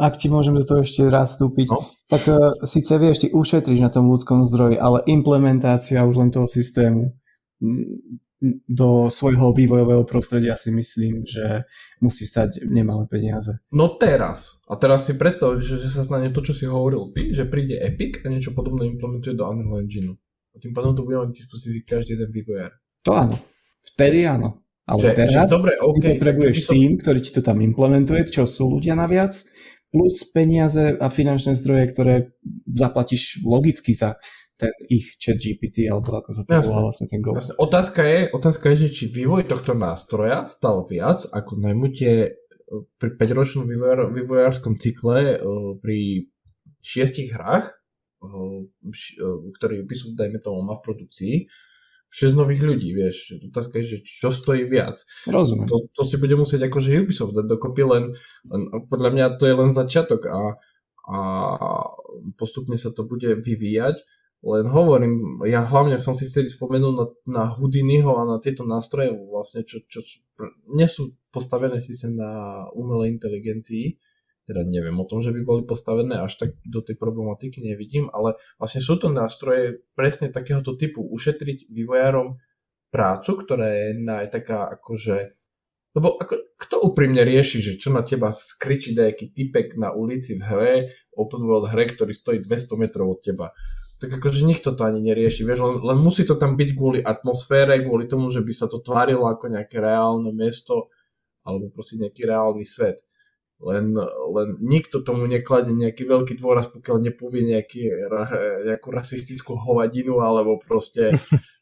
C: ak ti môžem do toho ešte raz vstúpiť, no. tak uh, síce vieš, ty ušetríš na tom ľudskom zdroji, ale implementácia už len toho systému do svojho vývojového prostredia si myslím, že musí stať nemalé peniaze.
A: No teraz. A teraz si predstav, že, že sa stane to, čo si hovoril ty, že príde Epic a niečo podobné implementuje do Unreal Engine. A tým pádom to bude mať k dispozícii každý jeden vývojár.
C: To áno. Vtedy áno. Ale že, teraz že, dobre, okay, potrebuješ som... tým, ktorý ti to tam implementuje, čo sú ľudia naviac, plus peniaze a finančné zdroje, ktoré zaplatíš logicky za ten ich chat GPT, alebo ako sa to volá vlastne ten Go.
A: Otázka je, otázka je, že či vývoj tohto nástroja stal viac ako najmutie pri 5-ročnom vývojár, vývojárskom cykle pri šiestich hrách, ktorý Ubisoft, dajme tomu, má v produkcii, 6 nových ľudí, vieš. Otázka je, že čo stojí viac.
C: Rozumiem.
A: To, to si bude musieť akože Ubisoft dať dokopy len, len podľa mňa to je len začiatok a, a postupne sa to bude vyvíjať. Len hovorím, ja hlavne som si vtedy spomenul na, na Houdiniho a na tieto nástroje vlastne, čo, čo, čo nie sú postavené síce na umelej inteligencii, teda neviem o tom, že by boli postavené až tak do tej problematiky nevidím, ale vlastne sú to nástroje presne takéhoto typu, ušetriť vývojárom prácu, ktorá je naj taká akože lebo ako, kto úprimne rieši, že čo na teba skričí nejaký typek na ulici v hre, open world hre, ktorý stojí 200 metrov od teba. Tak akože nikto to ani nerieši, vieš, len, len musí to tam byť kvôli atmosfére, kvôli tomu, že by sa to tvárilo ako nejaké reálne mesto, alebo proste nejaký reálny svet len, len nikto tomu nekladne nejaký veľký dôraz, pokiaľ nepovie nejaký, nejakú rasistickú hovadinu, alebo proste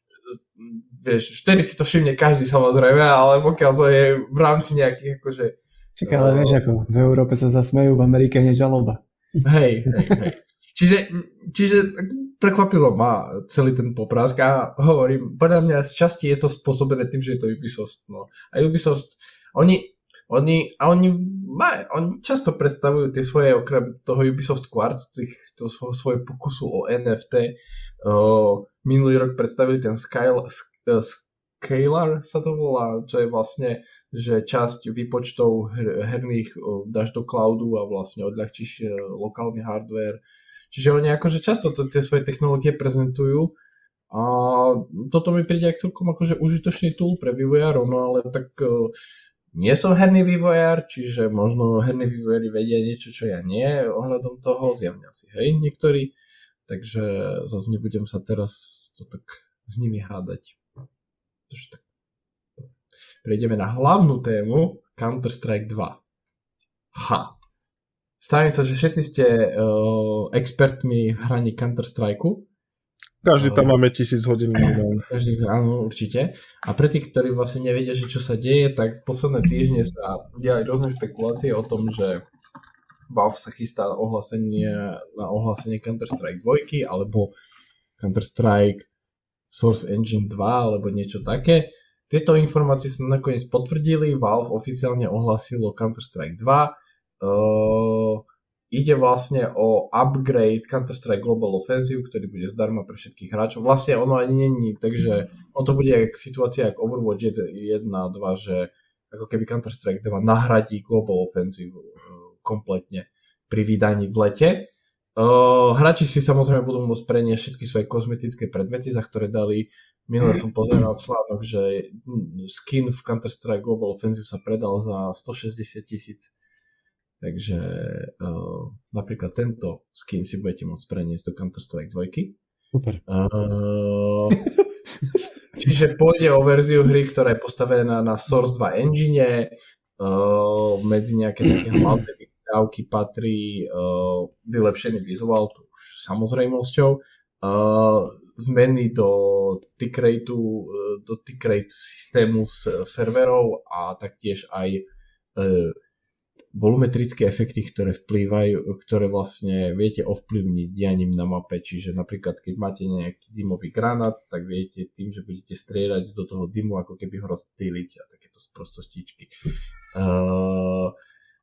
A: vieš, vtedy si to všimne každý samozrejme, ale pokiaľ to je v rámci nejakých akože...
C: Čakaj, ale vieš ako, v Európe sa zasmejú, v Amerike hneď žaloba.
A: Hej, hej, hej. Čiže, čiže prekvapilo ma celý ten poprask a hovorím, podľa mňa z časti je to spôsobené tým, že je to Ubisoft. No. A Ubisoft, oni, oni, a oni, maj, oni často predstavujú tie svoje, okrem toho Ubisoft Quartz, tých, to svoje, svoje pokusu o NFT. Uh, minulý rok predstavili ten Scale, uh, Scalar sa to volá, čo je vlastne, že časť výpočtov her, herných uh, dáš do cloudu a vlastne odľahčíš uh, lokálny hardware. Čiže oni akože často to, tie svoje technológie prezentujú a toto mi príde ako celkom akože užitočný tool pre vývojárov, no ale tak nie som herný vývojár, čiže možno herní vývojári vedia niečo, čo ja nie ohľadom toho, zjavne asi hej niektorí, takže zase nebudem sa teraz to tak s nimi hádať. Prejdeme na hlavnú tému Counter-Strike 2. Ha. Stavím sa, že všetci ste uh, expertmi v hraní Counter-Strike
D: každý tam máme tisíc hodín minimálne.
A: Každý, áno, určite. A pre tých, ktorí vlastne nevedia, že čo sa deje, tak posledné týždne sa diali rôzne špekulácie o tom, že Valve sa chystá ohlásenie, na ohlásenie Counter-Strike 2 alebo Counter-Strike Source Engine 2 alebo niečo také. Tieto informácie sa nakoniec potvrdili, Valve oficiálne ohlasilo Counter-Strike 2. Uh, ide vlastne o upgrade Counter-Strike Global Offensive, ktorý bude zdarma pre všetkých hráčov. Vlastne ono ani není, takže on to bude jak situácia ako Overwatch 1 a 2, že ako keby Counter-Strike 2 nahradí Global Offensive uh, kompletne pri vydaní v lete. Uh, hráči si samozrejme budú môcť preniesť všetky svoje kozmetické predmety, za ktoré dali Minule som pozeral článok, že skin v Counter-Strike Global Offensive sa predal za 160 tisíc. Takže uh, napríklad tento skin si budete môcť preniesť do Counter-Strike 2.
B: Super.
A: Uh, čiže pôjde o verziu hry, ktorá je postavená na Source 2 engine. Uh, medzi nejaké také hlavné výdavky patrí uh, vylepšený vizuál, to už samozrejmosťou. Uh, zmeny do tick rateu, e, do systému s serverov a taktiež aj e, volumetrické efekty, ktoré vplývajú, ktoré vlastne viete ovplyvniť dianím na mape, čiže napríklad keď máte nejaký dymový granát, tak viete tým, že budete strieľať do toho dymu, ako keby ho rozptýliť a takéto sprostostičky. Uh,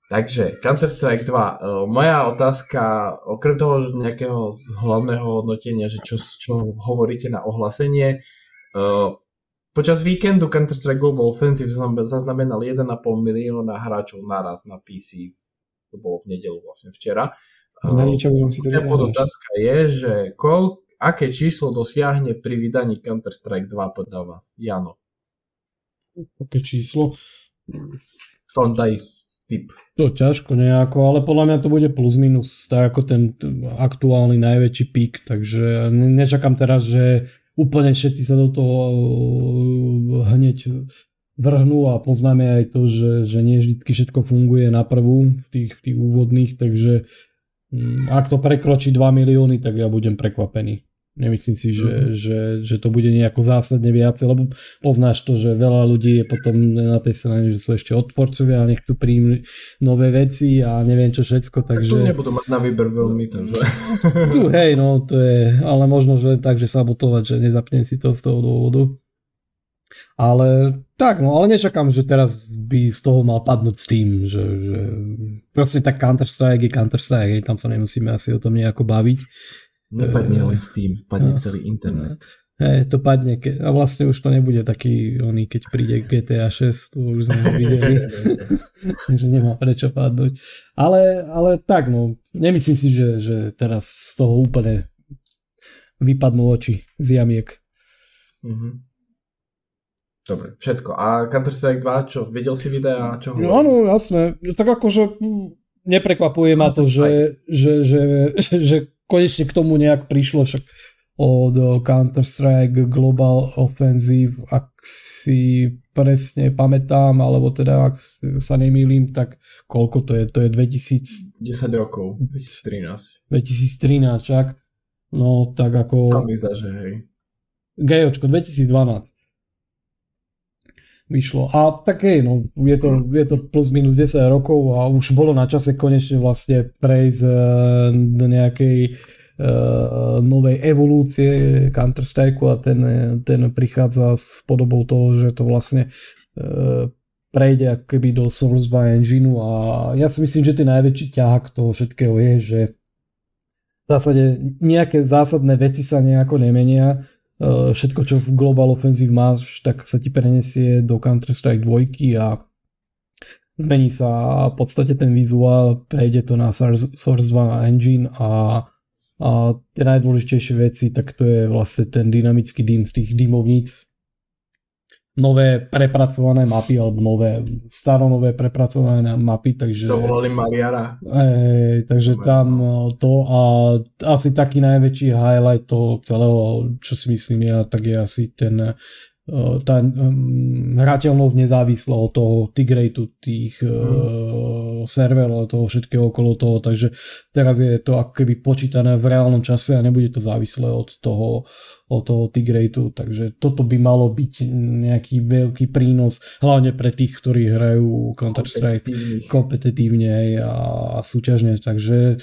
A: Takže Counter-Strike 2. Uh, e, moja otázka, okrem toho nejakého hlavného hodnotenia, že čo, čo hovoríte na ohlasenie, uh, počas víkendu Counter-Strike Global Offensive zaznamenal 1,5 milióna hráčov naraz na PC. To bolo v nedelu vlastne včera.
B: Na niečo si to
A: otázka je, že kol, aké číslo dosiahne pri vydaní Counter-Strike 2 podľa vás? Jano.
B: Aké číslo?
A: On daj typ.
B: To ťažko nejako, ale podľa mňa to bude plus minus, tak ako ten aktuálny najväčší pík, takže nečakám teraz, že úplne všetci sa do toho uh, hneď vrhnú a poznáme aj to, že, že nie vždy všetko funguje na prvú v tých, tých úvodných, takže mm, ak to prekročí 2 milióny, tak ja budem prekvapený. Nemyslím si, že, mm-hmm. že, že to bude nejako zásadne viacej, lebo poznáš to, že veľa ľudí je potom na tej strane, že sú ešte odporcovia a nechcú príjmať nové veci a neviem čo všetko, takže... Tu
A: nebudú mať na výber veľmi, takže...
B: Tu hej, no to je, ale možno, že tak, že sabotovať, že nezapnem si to z toho dôvodu. Ale tak, no ale nečakám, že teraz by z toho mal padnúť s tým, že, že proste tak Counter-Strike je Counter-Strike, tam sa nemusíme asi o tom nejako baviť
A: Nepadne len Steam, padne no, celý internet.
B: Hej, to padne ke- a vlastne už to nebude taký oný, keď príde GTA 6, to už sme videli, že nemá prečo padnúť. Ale, ale tak, no, nemyslím si, že, že teraz z toho úplne vypadnú oči z jamiek.
A: Mm-hmm. Dobre, všetko. A Counter-Strike 2, čo, videl si videa? Čo
B: no, áno, jasné. Tak akože neprekvapuje ma to, že, že, že, že konečne k tomu nejak prišlo, však od Counter-Strike Global Offensive, ak si presne pamätám, alebo teda ak sa nemýlim, tak koľko to je? To je 2000...
A: 10 rokov, 2013.
B: 2013, čak? No, tak ako...
A: Tam mi zdá, že hej.
B: Gejočko, 2012 vyšlo. A tak hej, no, je to, je to plus minus 10 rokov a už bolo na čase konečne vlastne prejsť uh, do nejakej uh, novej evolúcie Counter-Strike a ten, ten prichádza s podobou toho, že to vlastne uh, prejde ako keby do Source 2 engineu a ja si myslím, že ten najväčší ťah toho všetkého je, že v zásade nejaké zásadné veci sa nejako nemenia, Eh, všetko, čo v Global Offensive máš, tak sa ti prenesie do Counter-Strike 2 a zmení sa v podstate ten vizuál, prejde to na Source 2 engine a, a tie najdôležitejšie veci, tak to je vlastne ten dynamický dým z tých dymovníc, nové prepracované mapy, alebo nové, staronové prepracované mapy, takže...
A: Co volali Mariara.
B: Ej, takže tam eh, to a asi taký najväčší highlight toho celého, čo si myslím ja, tak je asi ten tá um, hrateľnosť nezávisla od toho tigratu tých mm. uh, serverov, toho všetkého okolo toho, takže teraz je to ako keby počítané v reálnom čase a nebude to závislé od toho, od toho tigratu, takže toto by malo byť nejaký veľký prínos, hlavne pre tých, ktorí hrajú Counter-Strike kompetitívne a, a súťažne, takže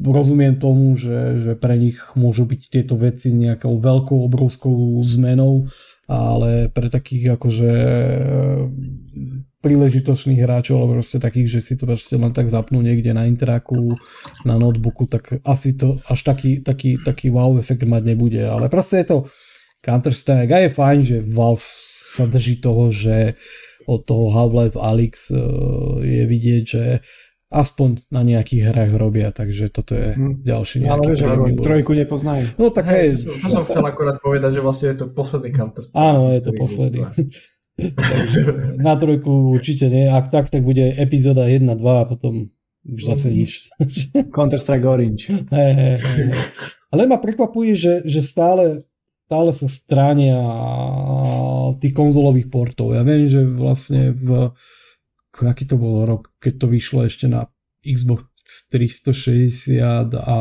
B: rozumiem tomu, že, že pre nich môžu byť tieto veci nejakou veľkou, obrovskou zmenou, ale pre takých akože príležitočných hráčov, alebo proste takých, že si to proste len tak zapnú niekde na interaku, na notebooku, tak asi to až taký, taký, taký wow efekt mať nebude, ale proste je to Counter-Strike a je fajn, že Valve sa drží toho, že od toho Half-Life Alyx eh, je vidieť, že aspoň na nejakých hrách robia, takže toto je hmm. ďalší
C: nejaký. Ale vieš, trojku nepoznajú.
B: No tak hej.
A: To, to som chcel akurát povedať, že vlastne je to posledný Counter Strike.
B: Áno, je to posledný. na trojku určite nie. Ak tak, tak bude epizóda 1, 2 a potom už zase mhm. nič.
C: Counter-Strike Orange.
B: Hey, hey, hey. Ale ma prekvapuje, že, že stále, stále sa stránia tých konzolových portov. Ja viem, že vlastne v aký to bol rok, keď to vyšlo ešte na Xbox 360 a...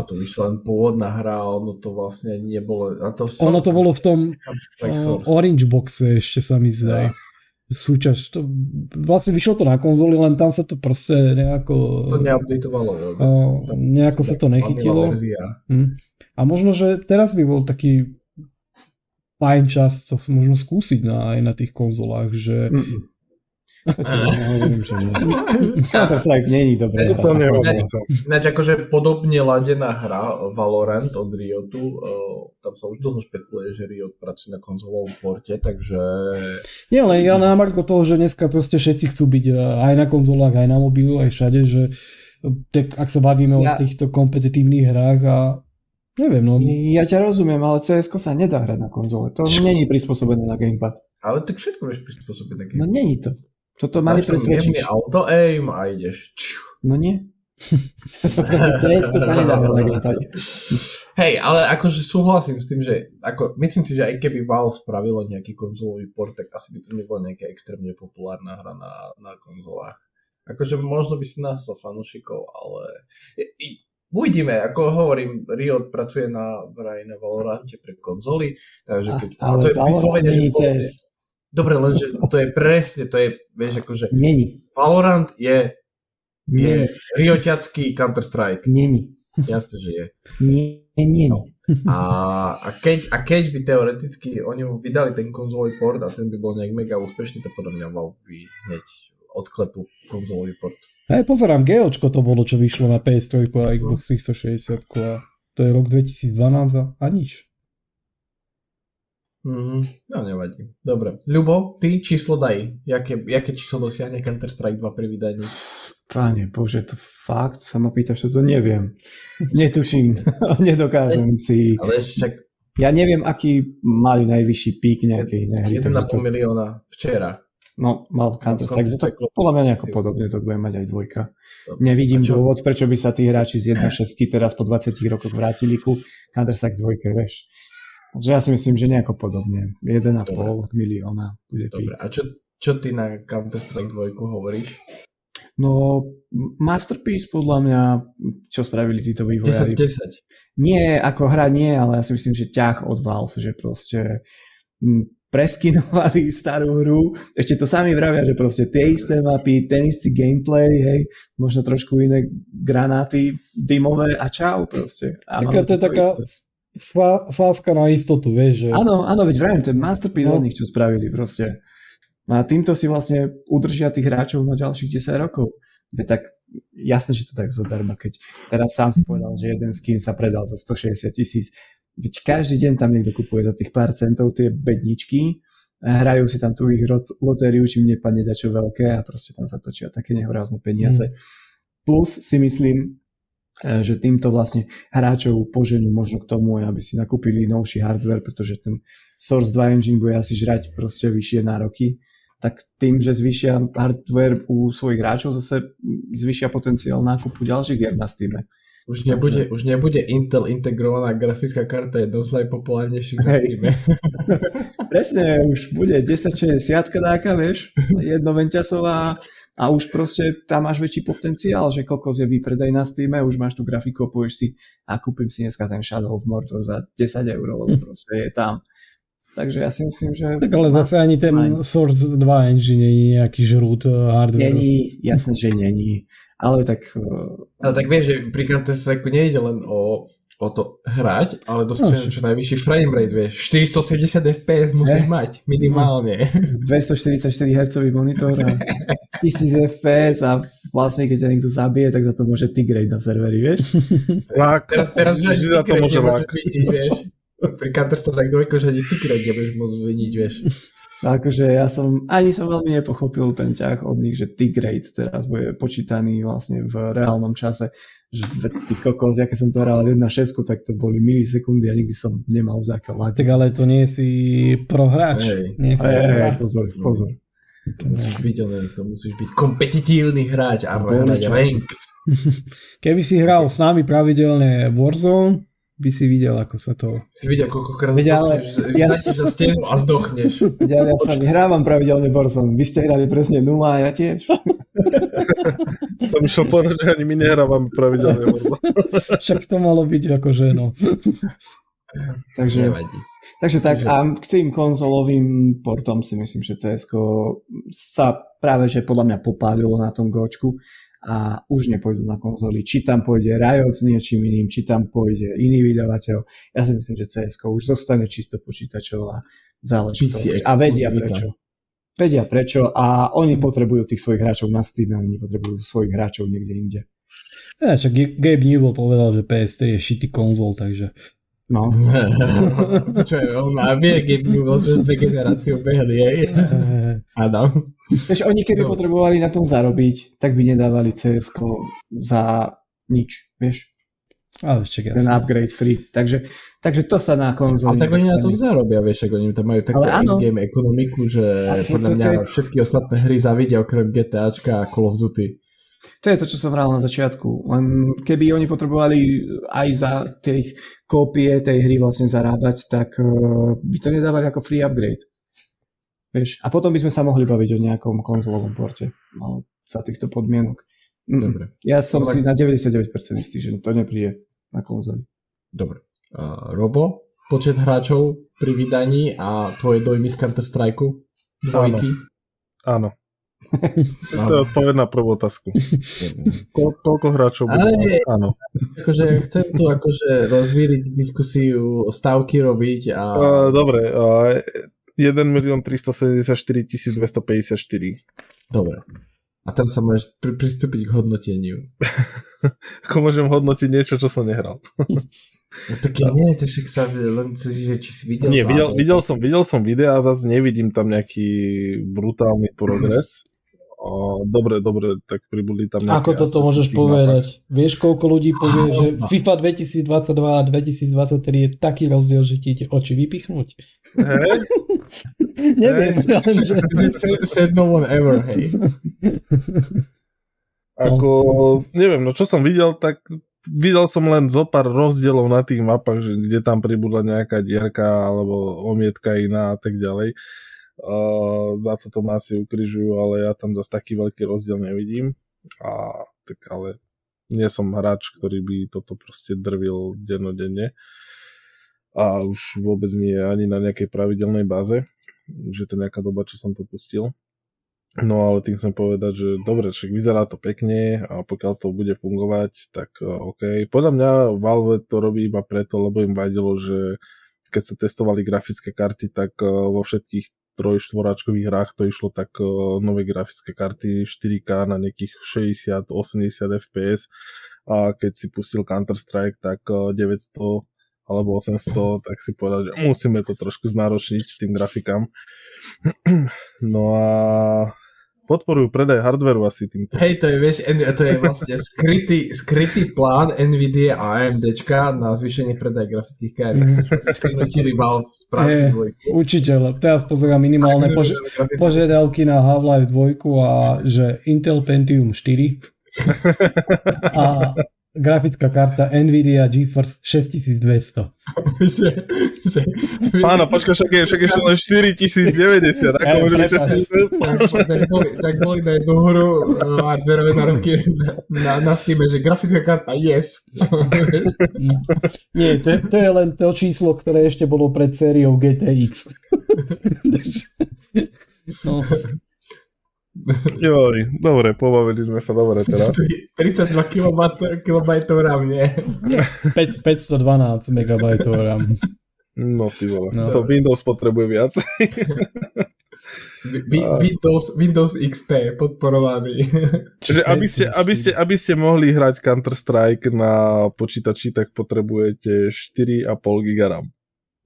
A: No, to vyšla len pôvodná hra ono to vlastne nebolo... A to
B: ono to bolo v tom Orange Boxe ešte sa mi zdá. Ja. Súčasť, to, vlastne vyšlo to na konzoli, len tam sa to proste nejako...
A: To neupdateovalo vôbec.
B: Uh, nejako sa to nechytilo. Hm. A možno, že teraz by bol taký fajn čas to možno skúsiť na, aj na tých konzolách, že Mm-mm
C: hovorím, že. Counter-Strike není dobré.
A: To Ináč akože podobne ladená hra Valorant od Riotu, uh, tam sa už dlho špekuluje, že Riot pracuje na konzolovom porte, takže...
B: Nie, ale ja na Marko toho, že dneska proste všetci chcú byť e, aj na konzolách, aj na mobilu, aj všade, že tak ak sa bavíme ja... o týchto kompetitívnych hrách a Neviem, no.
C: Ja ťa rozumiem, ale cs sa nedá hrať na konzole. To není prispôsobené na gamepad.
A: Ale tak všetko vieš prispôsobiť na
C: gamepad. No není to. Toto mali presvedčiť.
A: auto aim a ideš.
C: No nie. cs sa nedá
A: Hej, ale akože súhlasím s tým, že ako, myslím si, že aj keby Valve spravilo nejaký konzolový port, tak asi by to nebola nejaká extrémne populárna hra na, na konzolách. Akože možno by si našlo fanúšikov, ale i, uvidíme, ako hovorím, Riot pracuje na, vraj na Valorante pre konzoly, takže keď...
C: A, ale to je vyslovene, že
A: Dobre, lenže to je presne, to je, vieš, akože...
C: Není.
A: Valorant je, je rioťacký Counter-Strike.
C: Není.
A: Jasne, že je.
C: Nie, nie,
A: no. A, a, keď, a keď by teoreticky oni mu vydali ten konzolový port a ten by bol nejak mega úspešný, to podľa mňa Valve by hneď odklepu konzolový port.
B: Hej, pozerám, GOčko to bolo, čo vyšlo na PS3 a Xbox 360 a to je rok 2012 a nič.
A: Mm, no nevadí. Dobre. Ľubo, ty číslo daj. Jaké, jaké číslo dosiahne Counter-Strike 2 pri vydaní?
C: Páne Bože, to fakt sa ma pýtaš, to neviem. Netuším, nedokážem si...
A: Ale však...
C: Ja neviem, aký mali najvyšší pík nejakej
A: hry. 1,5 to... milióna včera.
C: No, mal Counter-Strike, tak podľa mňa nejako podobne to bude mať aj dvojka. Nevidím dôvod, prečo by sa tí hráči z 1.6 teraz po 20 rokoch vrátili ku Counter-Strike 2, vieš. Takže ja si myslím, že nejako podobne. 1,5 milióna bude
A: Dobre, a čo, čo ty na Counter-Strike 2 hovoríš?
C: No, Masterpiece podľa mňa, čo spravili títo vývojári.
A: 10-10.
C: Nie, ako hra nie, ale ja si myslím, že ťah od Valve, že proste preskinovali starú hru. Ešte to sami vravia, že proste tie isté mapy, ten istý gameplay, hej, možno trošku iné granáty dymové a čau proste.
B: A taká to je taká, isté sáska na istotu, vieš. Že...
C: Áno, áno, veď vrajím, ten masterpiece no. od nich, čo spravili proste. A týmto si vlastne udržia tých hráčov na ďalších 10 rokov. Veď tak jasné, že to tak zoberme, keď teraz sám si povedal, že jeden skin sa predal za 160 tisíc. Veď každý deň tam niekto kupuje za tých pár centov tie bedničky, hrajú si tam tú ich lotériu, čím nepadne dačo veľké a proste tam sa točia také nehorázne peniaze. Mm. Plus si myslím, že týmto vlastne hráčov poženú možno k tomu, aby si nakúpili novší hardware, pretože ten Source 2 engine bude asi žrať proste vyššie nároky, tak tým, že zvýšia hardware u svojich hráčov, zase zvýšia potenciál nákupu ďalších hier na Steam.
A: Už nebude, už nebude Intel integrovaná grafická karta jednou z najpopulárnejších na Steam.
C: Presne, už bude 1060 dáka, vieš, jednovenťasová a už proste tam máš väčší potenciál, že kokos je výpredaj na Steam, už máš tú grafiku, povieš si a kúpim si dneska ten Shadow of Mordor za 10 eur, lebo proste je tam. Takže ja si myslím, že...
B: Tak ale zase ani ten Source 2 engine nie je nejaký žrút eh, hardware.
C: Není, jasne, že není ale tak... Uh...
A: Ale tak vieš, že pri Counter Strike nejde len o, o to hrať, ale dosť no, čo najvyšší frame rate, vieš. 470 FPS musíš eh? mať, minimálne.
C: 244 Hz monitor a 1000 FPS a vlastne keď ťa niekto zabije, tak za to môže tigrate na serveri, vieš?
D: Lák. Teraz, teraz že
A: za to môže lák. vieš. Pri Counter Strike 2, že ani tigrate nebudeš môcť vyniť, vieš.
C: Akože ja som, ani som veľmi nepochopil ten ťah od nich, že tick rate teraz bude počítaný vlastne v reálnom čase. Že ty kokos, ja keď som to hral 1.6, tak to boli milisekundy a nikdy som nemal vzáka lať.
B: Tak ale to nie si prohráč.
C: Hej, nie si hey, pozor, pozor.
A: To musíš byť, ale to musíš byť kompetitívny hráč a hrať rank.
B: Keby si hral s nami pravidelne Warzone, by si videl, ako sa to...
A: Si videl, koľkokrát ja... za stenu a zdochneš.
C: Ja, ja sa hrávam pravidelne Warzone. Vy ste hrali presne 0 a ja tiež.
D: Som išiel povedať, že ani my nehrávame pravidelne Warzone.
B: Však to malo byť akože, no.
C: Takže, takže tak, a k tým konzolovým portom si myslím, že CS sa práve, že podľa mňa popálilo na tom gočku a už nepôjdu na konzoli. Či tam pôjde Riot s niečím iným, či tam pôjde iný vydavateľ. Ja si myslím, že CS už zostane čisto počítačová záležitosť. A vedia prečo. Vedia prečo a oni potrebujú tých svojich hráčov na Steam oni potrebujú svojich hráčov niekde inde.
B: Ja, čak Gabe Newell povedal, že PS3 je shitty konzol, takže
C: No.
A: Čo je, on a vie, keď by bol, že dve generácie ubehli, hej. Adam.
C: Vieš, oni keby no. potrebovali na tom zarobiť, tak by nedávali cs za nič, vieš.
B: Ale ešte
C: Ten upgrade free. Takže, takže to sa na konzoli...
A: Ale tak oni na tom zarobia, vieš, ako oni tam majú takú in-game ekonomiku, že podľa mňa to, všetky ostatné hry zavidia okrem GTAčka a Call of Duty.
C: To je to, čo som vral na začiatku. Len keby oni potrebovali aj za tie kópie tej hry vlastne zarábať, tak uh, by to nedávali ako free upgrade. Vieš? A potom by sme sa mohli baviť o nejakom konzolovom porte. Ale za týchto podmienok. Mm. Dobre. Ja som Dobre. si na 99% istý, že to nepríde na konzoli.
A: Dobre. Uh, Robo, počet hráčov pri vydaní a tvoje dojmy z Counter-Strike? Dvojky?
D: Áno. To je odpoveď na prvú otázku. Ko, koľko hráčov bude? Ale, Áno.
A: Akože chcem tu akože rozvíriť diskusiu, stavky robiť a...
D: Uh, dobre, uh, 1 milión 374 254.
A: Dobre. A tam sa môžeš pri, pristúpiť k hodnoteniu.
D: Ako môžem hodnotiť niečo, čo som nehral.
A: No tak ja nie, to však sa len že či si videl
D: Nie, videl, videl, som, videl som videa a zase nevidím tam nejaký brutálny progres. O, dobre, dobre, tak pribudli tam
B: nejaké... Ako toto môžeš povedať? Mapách. Vieš, koľko ľudí povie, že FIFA 2022 a 2023 je taký rozdiel, že ti oči vypichnúť?
D: Hej?
B: Neviem, hey. ale že...
A: Said no one ever, hej.
D: Ako, neviem, no čo som videl, tak videl som len zo pár rozdielov na tých mapách, že kde tam pribudla nejaká dierka alebo omietka iná a tak ďalej. Uh, za to to asi ukrižujú, ale ja tam zase taký veľký rozdiel nevidím. A tak ale nie som hráč, ktorý by toto proste drvil dennodenne. A už vôbec nie ani na nejakej pravidelnej báze. To je nejaká doba, čo som to pustil. No ale tým chcem povedať, že dobre, však vyzerá to pekne a pokiaľ to bude fungovať, tak OK. Podľa mňa Valve to robí iba preto, lebo im vadilo, že keď sa testovali grafické karty, tak vo všetkých trojštvoráčkových hrách to išlo tak uh, nové grafické karty 4K na nejakých 60-80 FPS a keď si pustil Counter-Strike, tak uh, 900 alebo 800, tak si povedal, že musíme to trošku znáročniť tým grafikám. No a podporujú predaj hardveru asi týmto.
A: Hej, to je, vieš, to je vlastne skrytý, skrytý plán NVIDIA a AMDčka na zvýšenie predaj grafických kariet. Valve
B: spraviť dvojku. Učiteľ, teraz pozerám minimálne pož- požiadavky na Half-Life 2 a že Intel Pentium 4 a grafická karta Nvidia GeForce 6200. že,
D: že, Áno, počkaj, však je, však ešte len 4090, ako môže byť
A: 6200. Tak boli na jednu hru uh, hardwareové na roky na, na Steam, že grafická karta yes.
B: Nie, to, to je len to číslo, ktoré ešte bolo pred sériou GTX.
D: no. Joj, dobre, pobavili sme sa dobre teraz.
A: 32 KB, KB RAM, nie?
B: 5, 512 MB RAM.
D: No ty vole, no. to Windows potrebuje viac.
A: Windows, Windows XP podporovaný.
D: Čiže aby ste, aby, ste, aby ste mohli hrať Counter-Strike na počítači, tak potrebujete 4,5 GB RAM.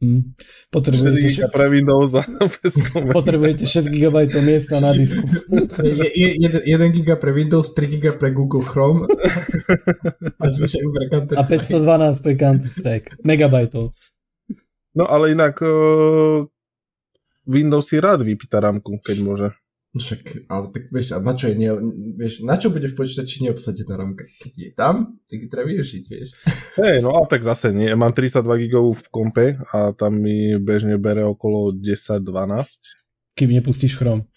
B: Hmm.
D: Potrebujete 4 GB pre Windows a
B: Potrebujete 6 GB miesta na disku.
A: 1 GB pre Windows, 3 GB pre Google Chrome a pre
B: Counter A 512 pre Counter-Strike. Megabajtov.
D: No ale inak uh, Windows si rád vypýta rámku, keď môže.
A: Však, ale tak vieš, a na čo je, ne, vieš, na čo bude v počítači neobsadená ramka? Keď je tam, tak treba vyriešiť, vieš.
D: Hej, no a tak zase nie, mám 32 gigovú v kompe a tam mi bežne bere okolo 10-12.
B: Kým nepustíš Chrome.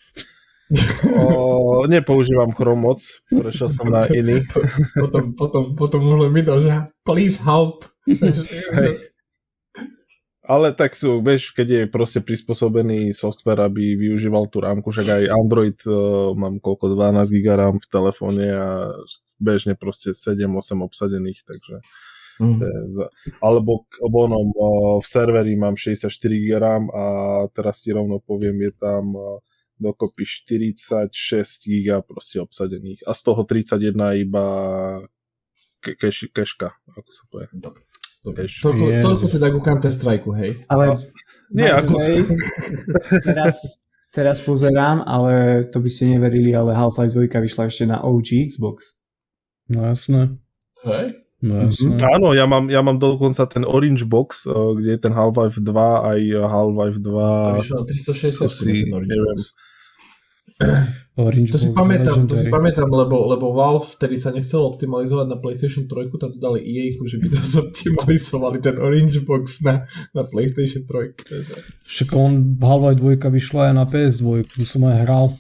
D: O, nepoužívam Chrome moc, prešiel som na iný.
A: Potom, potom, potom môžem vidieť, že please help. Hej.
D: Ale tak sú, vieš, keď je proste prispôsobený software, aby využíval tú rámku, však aj Android uh, mám koľko, 12 GB RAM v telefóne a bežne proste 7-8 obsadených, takže mm. to je alebo onom, uh, v serveri mám 64 GB RAM a teraz ti rovno poviem, je tam uh, dokopy 46 GB proste obsadených a z toho 31 iba keška, ako sa povie. Dobre.
A: Toľko, toľko teda ku Counter-Strike, hej.
C: Ale nie, ako... Hej, teraz, teraz pozerám, ale to by ste neverili, ale Half-Life 2 vyšla ešte na OG Xbox.
B: No jasné.
A: Hej?
B: No jasné.
D: Mm-hmm. Áno, ja mám, ja mám dokonca ten Orange Box, eh, kde je ten Half-Life 2 aj Half-Life 2... To
A: vyšlo na 360
D: si, ten Orange neviem. Box.
A: Orange to si pamätám, to si pamätám, lebo, lebo Valve vtedy sa nechcel optimalizovať na PlayStation 3, tak dali EA, že by to zoptimalizovali ten Orange Box na, na PlayStation 3.
B: Však on Half-Life 2 vyšla aj na PS2, tu som aj hral.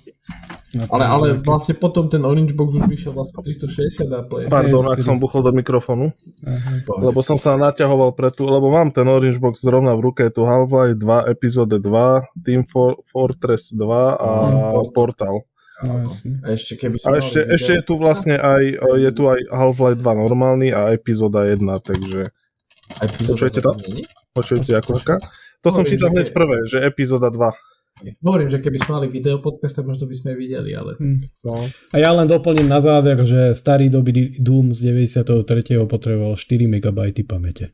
A: Ale, ale vlastne potom ten Orange Box už vyšiel vlastne 360 a PS.
D: Pardon, ak som buchol do mikrofónu. Uh-huh. Lebo som sa naťahoval pre tú, lebo mám ten Orange Box zrovna v ruke, je tu Half-Life 2, epizóde 2, Team For- Fortress 2 a uh-huh. Portal.
B: No, a
A: ešte, keby
D: a ešte, ešte je tu vlastne aj, je tu aj Half-Life 2 normálny a epizóda 1, takže...
A: Epizóda
D: Počujete to? Počujete ako? To som čítal hneď prvé, že epizóda 2.
A: Hovorím, že keby sme mali video podcast, tak možno by sme videli, ale... Hmm.
B: No. A ja len doplním na záver, že starý doby Doom z 93. potreboval 4 MB pamäte.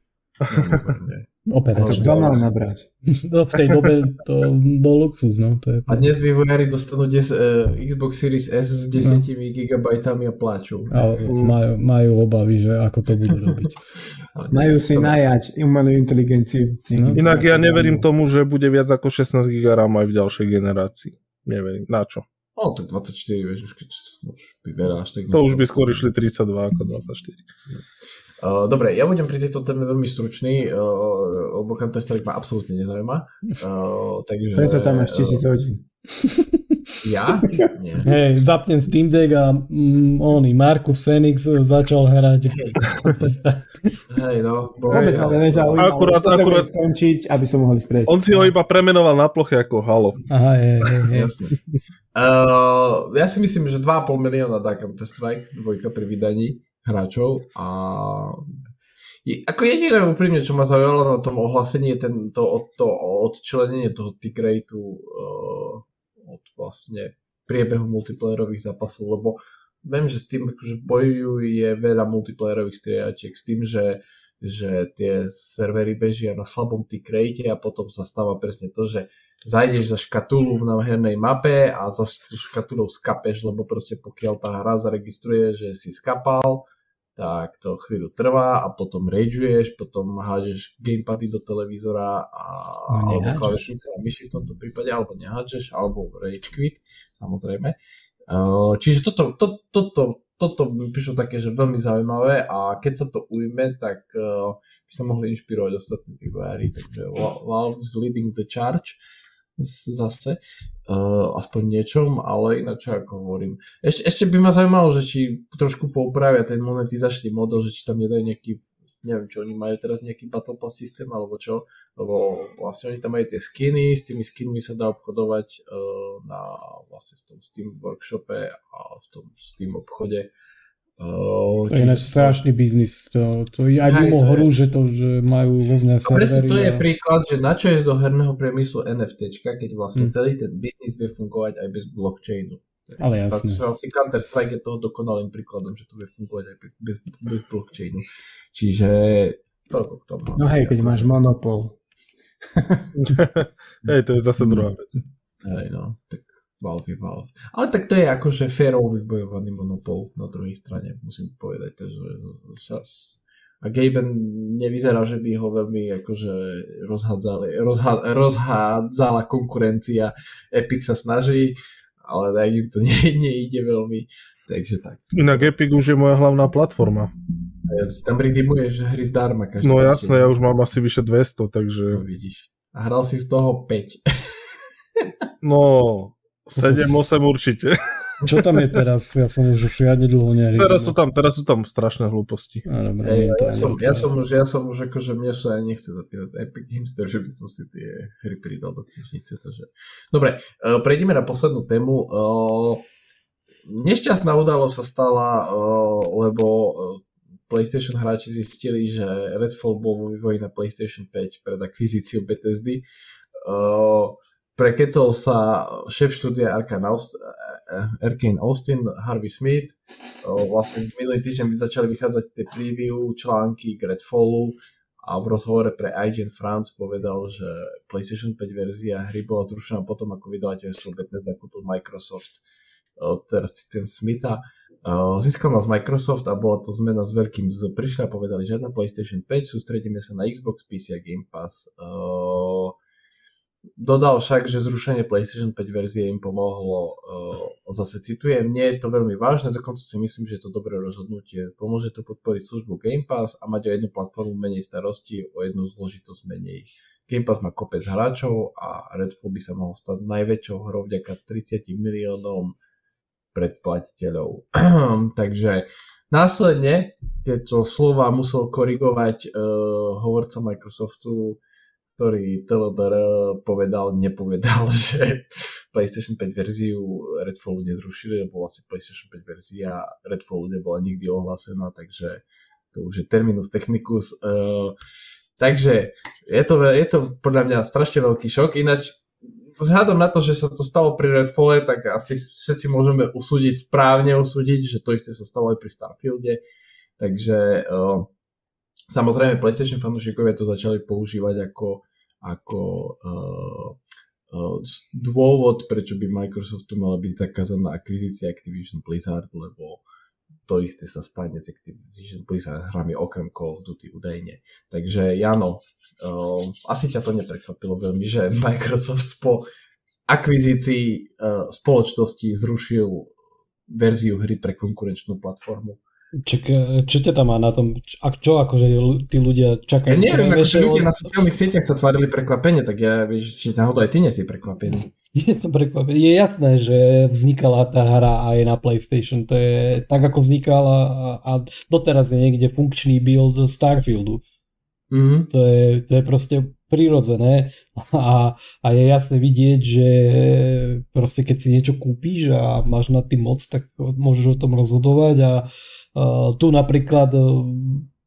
C: Operačne. To mal nabrať.
B: No, v tej dobe to bol luxus, no. To je...
A: A dnes vývojári dostanú des, uh, Xbox Series S s 10 no. GB a plačú.
B: A majú, majú obavy, že ako to budú robiť.
C: majú si najať umelú inteligenciu.
D: No. Inak ja neverím tomu, že bude viac ako 16 GB RAM aj v ďalšej generácii. Neverím. Na čo?
A: No, tak 24, vieš, už keď už vyberáš. Tak
D: to už by skôr išli 32 ako 24.
A: Uh, dobre, ja budem pri tejto téme veľmi stručný, uh, lebo Counter-Strike ma absolútne nezaujíma. Uh, takže,
C: Preto tam máš tisíc hodín.
A: Ja? Nie.
B: Hej, zapnem Steam Deck a mm, oný Marcus Phoenix začal hrať.
A: Hej, hey, no.
C: Vôbec ma.
D: Akurát, akurát.
C: skončiť, aby som mohol ísť
D: On si ho iba premenoval na ploche ako Halo.
B: Aha, je, je, je.
A: Jasne. Uh, ja si myslím, že 2,5 milióna dá Counter-Strike, dvojka pri vydaní hráčov a je, ako jediné úprimne, čo ma zaujalo na tom ohlásení je ten, to, to odčlenenie toho tick rateu uh, od vlastne priebehu multiplayerových zápasov, lebo viem, že s tým akože bojuje veľa multiplayerových strieľačiek s tým, že, že tie servery bežia na slabom tick rate a potom sa stáva presne to, že zajdeš za škatulu na hernej mape a za škatulou skapeš, lebo proste pokiaľ tá hra zaregistruje, že si skapal, tak to chvíľu trvá a potom rageuješ, potom hádžeš gamepady do televízora a, no, alebo klávesnice a myši v tomto prípade, alebo nehádžeš, alebo rage quit, samozrejme. Uh, čiže toto, to, toto, toto mi prišlo také, že veľmi zaujímavé a keď sa to ujme, tak uh, by sa mohli inšpirovať ostatní vývojári, takže Valve's leading the charge zase, uh, aspoň niečom, ale ináč ako hovorím. Ešte, ešte by ma zaujímalo, že či trošku poupravia ten monetizačný model, že či tam nedajú nejaký neviem čo, oni majú teraz nejaký Battle Pass systém alebo čo, lebo vlastne oni tam majú tie skiny, s tými skinmi sa dá obchodovať uh, na vlastne v tom Steam workshope a v tom Steam obchode
B: Uh, to je ináč strašný biznis. To, to je aj mimo hru, že to že majú rôzne no, servery.
A: to je a... príklad, že na čo je do herného priemyslu NFT, keď vlastne hmm. celý ten biznis vie fungovať aj bez blockchainu.
B: Ale jasne.
A: Asi Counter-Strike je toho dokonalým príkladom, že to vie fungovať aj bez, bez blockchainu. Čiže toľko k tomu.
C: No hej, keď máš monopol.
D: hej, to je zase druhá vec.
A: Hej, no, tak Valve je Valve. Ale tak to je akože férovo vybojovaný monopol na druhej strane, musím povedať. Takže a Gaben nevyzerá, že by ho veľmi akože rozhádzali, rozhá, rozhádzala konkurencia. Epic sa snaží, ale tak im to nie, nejde veľmi. Takže tak.
D: Inak Epic už je moja hlavná platforma.
A: Ja tam redeemuješ hry zdarma každý
D: No jasné, ja už mám asi vyše 200, takže...
A: No vidíš. A hral si z toho 5.
D: no, 7-8 určite.
B: Čo tam je teraz? Ja som už žiadne dlho nehral.
D: Teraz sú tam, teraz sú tam strašné hlúposti.
B: No, dobre,
A: ja, ja, som, ja, som už, ja som už akože mne sa aj nechce zapínať Epic Games Store, že by som si tie hry pridal do knižnice. Takže... Dobre, uh, prejdeme na poslednú tému. Uh, nešťastná udalosť sa stala, uh, lebo PlayStation hráči zistili, že Redfall bol vo vývoji na PlayStation 5 pred akvizíciou Bethesdy. Uh, preketol sa šéf štúdia Arkane Austin, Arkane Austin, Harvey Smith. Vlastne minulý týždeň by začali vychádzať tie preview, články k Redfallu a v rozhovore pre IGN France povedal, že PlayStation 5 verzia hry bola zrušená potom, ako vydavateľstvo Bethesda kúpil Microsoft. Teraz citujem Smitha. Získal nás Microsoft a bola to zmena s veľkým z. Prišli a povedali, že na PlayStation 5, sústredíme sa na Xbox, PC a Game Pass. Uh, Dodal však, že zrušenie PlayStation 5 verzie im pomohlo, uh, zase citujem, nie je to veľmi vážne, dokonca si myslím, že je to dobré rozhodnutie. Pomôže to podporiť službu Game Pass a mať o jednu platformu menej starosti, o jednu zložitosť menej. Game Pass má kopec hráčov a Redfall by sa mohol stať najväčšou hrou vďaka 30 miliónom predplatiteľov. Takže následne tieto slova musel korigovať uh, hovorca Microsoftu ktorý TLDR povedal, nepovedal, že PlayStation 5 verziu Redfallu nezrušili, lebo vlastne PlayStation 5 verzia Redfallu nebola nikdy ohlásená, takže to už je terminus technicus. Uh, takže je to, je to podľa mňa strašne veľký šok, ináč vzhľadom na to, že sa to stalo pri Redfalle, tak asi všetci môžeme usúdiť, správne usúdiť, že to isté sa stalo aj pri Starfielde. Takže uh, samozrejme PlayStation fanúšikovia to začali používať ako ako uh, uh, dôvod, prečo by Microsoftu mala byť zakázaná akvizícia Activision Blizzard, lebo to isté sa stane s Activision Blizzard hrami okrem Call of Duty údajne. Takže Jano, uh, asi ťa to neprekvapilo veľmi, že Microsoft po akvizícii uh, spoločnosti zrušil verziu hry pre konkurenčnú platformu.
B: Čak, čo ťa tam má na tom? A čo akože tí ľudia čakajú?
A: Ja neviem, akože ľudia na sociálnych sieťach sa tvárili prekvapenie, tak ja vieš, či náhodou aj ty nesi prekvapený.
B: Je to prekvapený. Je jasné, že vznikala tá hra aj na PlayStation. To je tak, ako vznikala a doteraz je niekde funkčný build Starfieldu. Mm-hmm. To, je, to je proste prirodzené a, a je jasné vidieť, že proste keď si niečo kúpíš a máš nad tým moc, tak môžeš o tom rozhodovať a uh, tu napríklad uh,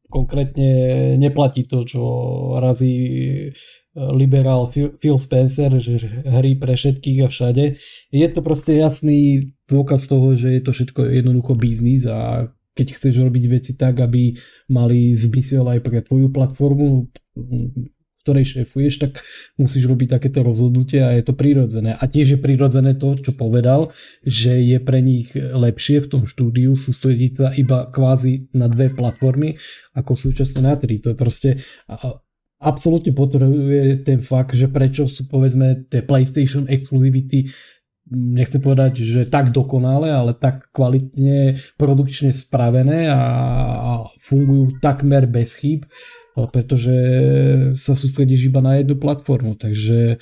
B: konkrétne neplatí to, čo razí liberál Phil Spencer, že hry pre všetkých a všade. Je to proste jasný dôkaz toho, že je to všetko jednoducho biznis a keď chceš robiť veci tak, aby mali zmysel aj pre tvoju platformu, ktorej šéfuješ, tak musíš robiť takéto rozhodnutie a je to prirodzené. A tiež je prirodzené to, čo povedal, že je pre nich lepšie v tom štúdiu sústrediť sa iba kvázi na dve platformy ako súčasne na tri. To je proste absolútne potrebuje ten fakt, že prečo sú povedzme tie PlayStation exkluzivity nechcem povedať, že tak dokonale, ale tak kvalitne produkčne spravené a, fungujú takmer bez chýb, pretože sa sústredíš iba na jednu platformu, takže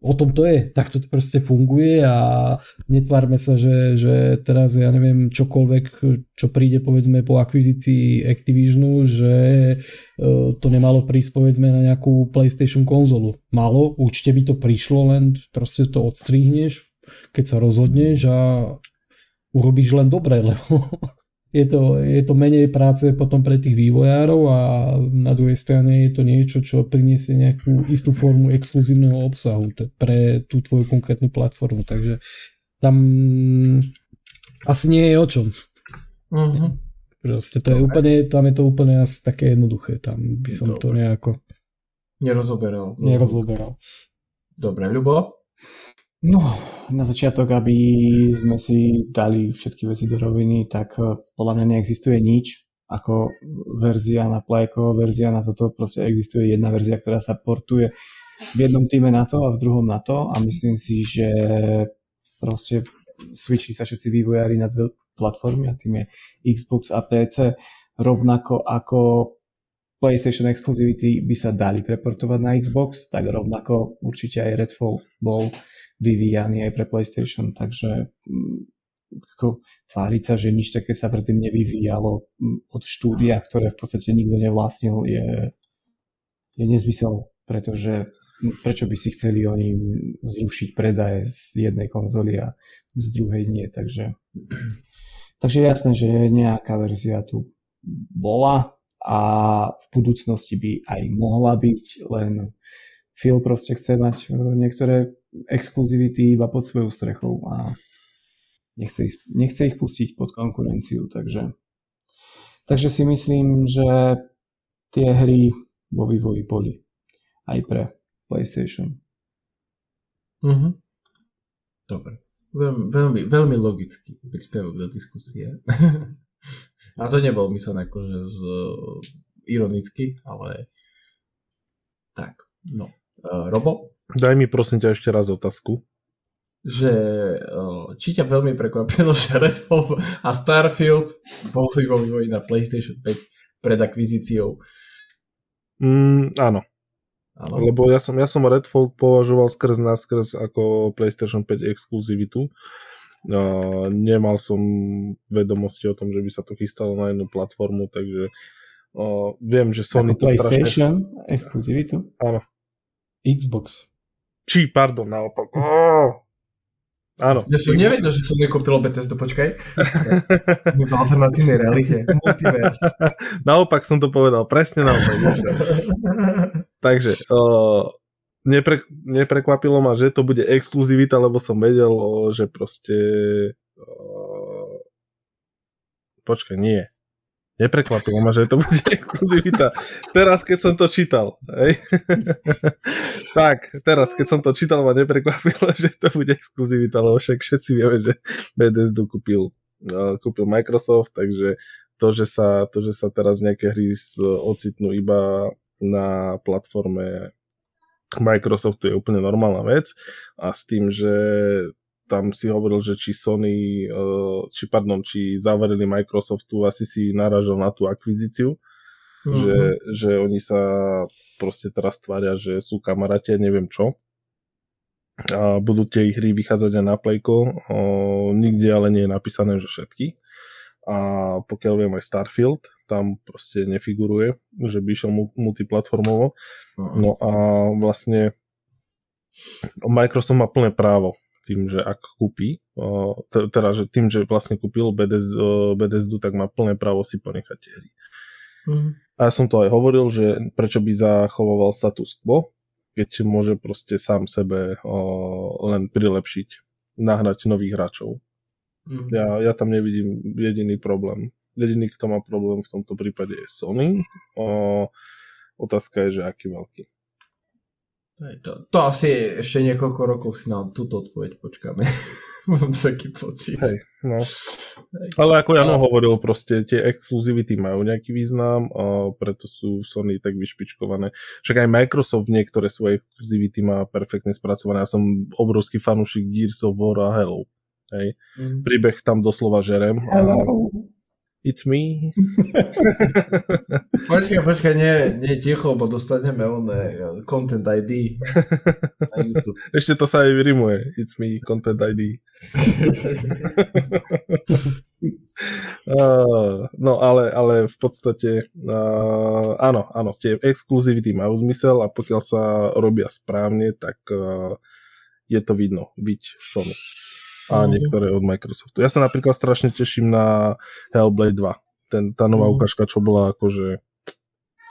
B: o tom to je, tak to proste funguje a netvárme sa, že, že teraz ja neviem čokoľvek, čo príde povedzme po akvizícii Activisionu, že e, to nemalo prísť povedzme na nejakú PlayStation konzolu. Malo, určite by to prišlo, len proste to odstrihneš, keď sa rozhodneš a urobíš len dobre, lebo je to, je to menej práce potom pre tých vývojárov a na druhej strane je to niečo, čo priniesie nejakú istú formu exkluzívneho obsahu pre tú tvoju konkrétnu platformu. Takže tam asi nie je o čom. Uh-huh. Proste to je úplne, tam je to úplne asi také jednoduché. Tam by som Dobre. to nejako
A: nerozoberal.
B: Nerozoberal.
A: Dobre, Ľubo?
C: No, na začiatok, aby sme si dali všetky veci do roviny, tak eh, podľa mňa neexistuje nič ako verzia na plajko, verzia na toto, proste existuje jedna verzia, ktorá sa portuje v jednom týme na to a v druhom na to a myslím si, že proste switchli sa všetci vývojári na dve platformy a tým je Xbox a PC rovnako ako PlayStation Exclusivity by sa dali preportovať na Xbox, tak rovnako určite aj Redfall bol vyvíjaný aj pre PlayStation, takže mm, ako tváriť sa, že nič také sa predtým nevyvíjalo mm, od štúdia, ktoré v podstate nikto nevlastnil, je, je nezmysel, pretože mm, prečo by si chceli oni zrušiť predaje z jednej konzoly a z druhej nie, takže takže jasné, že nejaká verzia tu bola a v budúcnosti by aj mohla byť, len Phil proste chce mať e, niektoré exkluzivity iba pod svojou strechou a nechce ich, nechce ich pustiť pod konkurenciu, takže, takže si myslím, že tie hry vo vývoji boli aj pre PlayStation.
A: Mm-hmm. Dobre. Veľmi, veľmi, veľmi logický príspevok do diskusie. a to nebol myslené akože z, ironicky, ale tak, no. Uh, Robo?
D: Daj mi prosím ťa ešte raz otázku.
A: Že či ťa veľmi prekvapilo, že Redfall a Starfield boli vo vývoji na PlayStation 5 pred akvizíciou?
D: Mm, áno. áno. Lebo ja som, ja som Redfall považoval skrz na skrz ako PlayStation 5 exkluzivitu. Uh, nemal som vedomosti o tom, že by sa to chystalo na jednu platformu, takže uh, viem, že Sony
C: ako to PlayStation strašne... exkluzivitu?
D: Áno.
B: Xbox.
D: Či, pardon, naopak. Oh. Áno.
A: Ja som nevedel, že som nekúpil Bethesda, počkaj. v alternatívnej realite. Multiverse.
D: Naopak som to povedal, presne naopak. Takže, uh, nepre, neprekvapilo ma, že to bude exkluzivita, lebo som vedel, že proste... Uh, počkaj, nie. Neprekvapilo ma, že to bude exkluzivita. Teraz, keď som to čítal. Hej? tak, teraz, keď som to čítal, ma neprekvapilo, že to bude exkluzivita, lebo však všetci vieme, že Bethesda kúpil, uh, kúpil Microsoft, takže to, že sa, to, že sa teraz nejaké hry ocitnú iba na platforme Microsoftu je úplne normálna vec a s tým, že tam si hovoril, že či Sony, eh, či pardon, či zavarili Microsoftu, asi si naražal na tú akvizíciu, mm-hmm. že, že oni sa proste teraz tvária, že sú kamaráti, neviem čo. A budú tie hry vychádzať aj na Playko, o, nikde ale nie je napísané, že všetky. A pokiaľ viem aj Starfield, tam proste nefiguruje, že by išiel multiplatformovo. Uh-huh. No a vlastne Microsoft má plné právo tým, že ak kúpi, teda že tým, že vlastne kúpil Bethesdu, tak má plné právo si ponechať tie hry. Mm. A ja som to aj hovoril, že prečo by zachovoval status quo, keď môže proste sám sebe len prilepšiť, nahrať nových hráčov. Mm. Ja, ja tam nevidím jediný problém. Jediný, kto má problém v tomto prípade je Sony. O, otázka je, že aký veľký.
A: To, to asi ešte niekoľko rokov si na túto odpoveď počkáme. Mám taký pocit.
D: Hej, no. Ale ako Jano no. hovoril, proste tie exkluzivity majú nejaký význam, a preto sú Sony tak vyšpičkované. Však aj Microsoft niektoré svoje exkluzivity má perfektne spracované. Ja som obrovský fanúšik Gears of War a Hello. Hej. Mm. Príbeh tam doslova žerem. Hello. A It's me.
A: počkaj, počkaj, nie, nie ticho, bo dostaneme oné Content ID
D: na YouTube. Ešte to sa aj vyrimuje. It's me, Content ID. uh, no ale, ale v podstate uh, áno, áno, tie exkluzivity majú zmysel a pokiaľ sa robia správne, tak uh, je to vidno byť Sony a niektoré od Microsoftu. Ja sa napríklad strašne teším na Hellblade 2. Ten, tá nová mm. ukážka, čo bola akože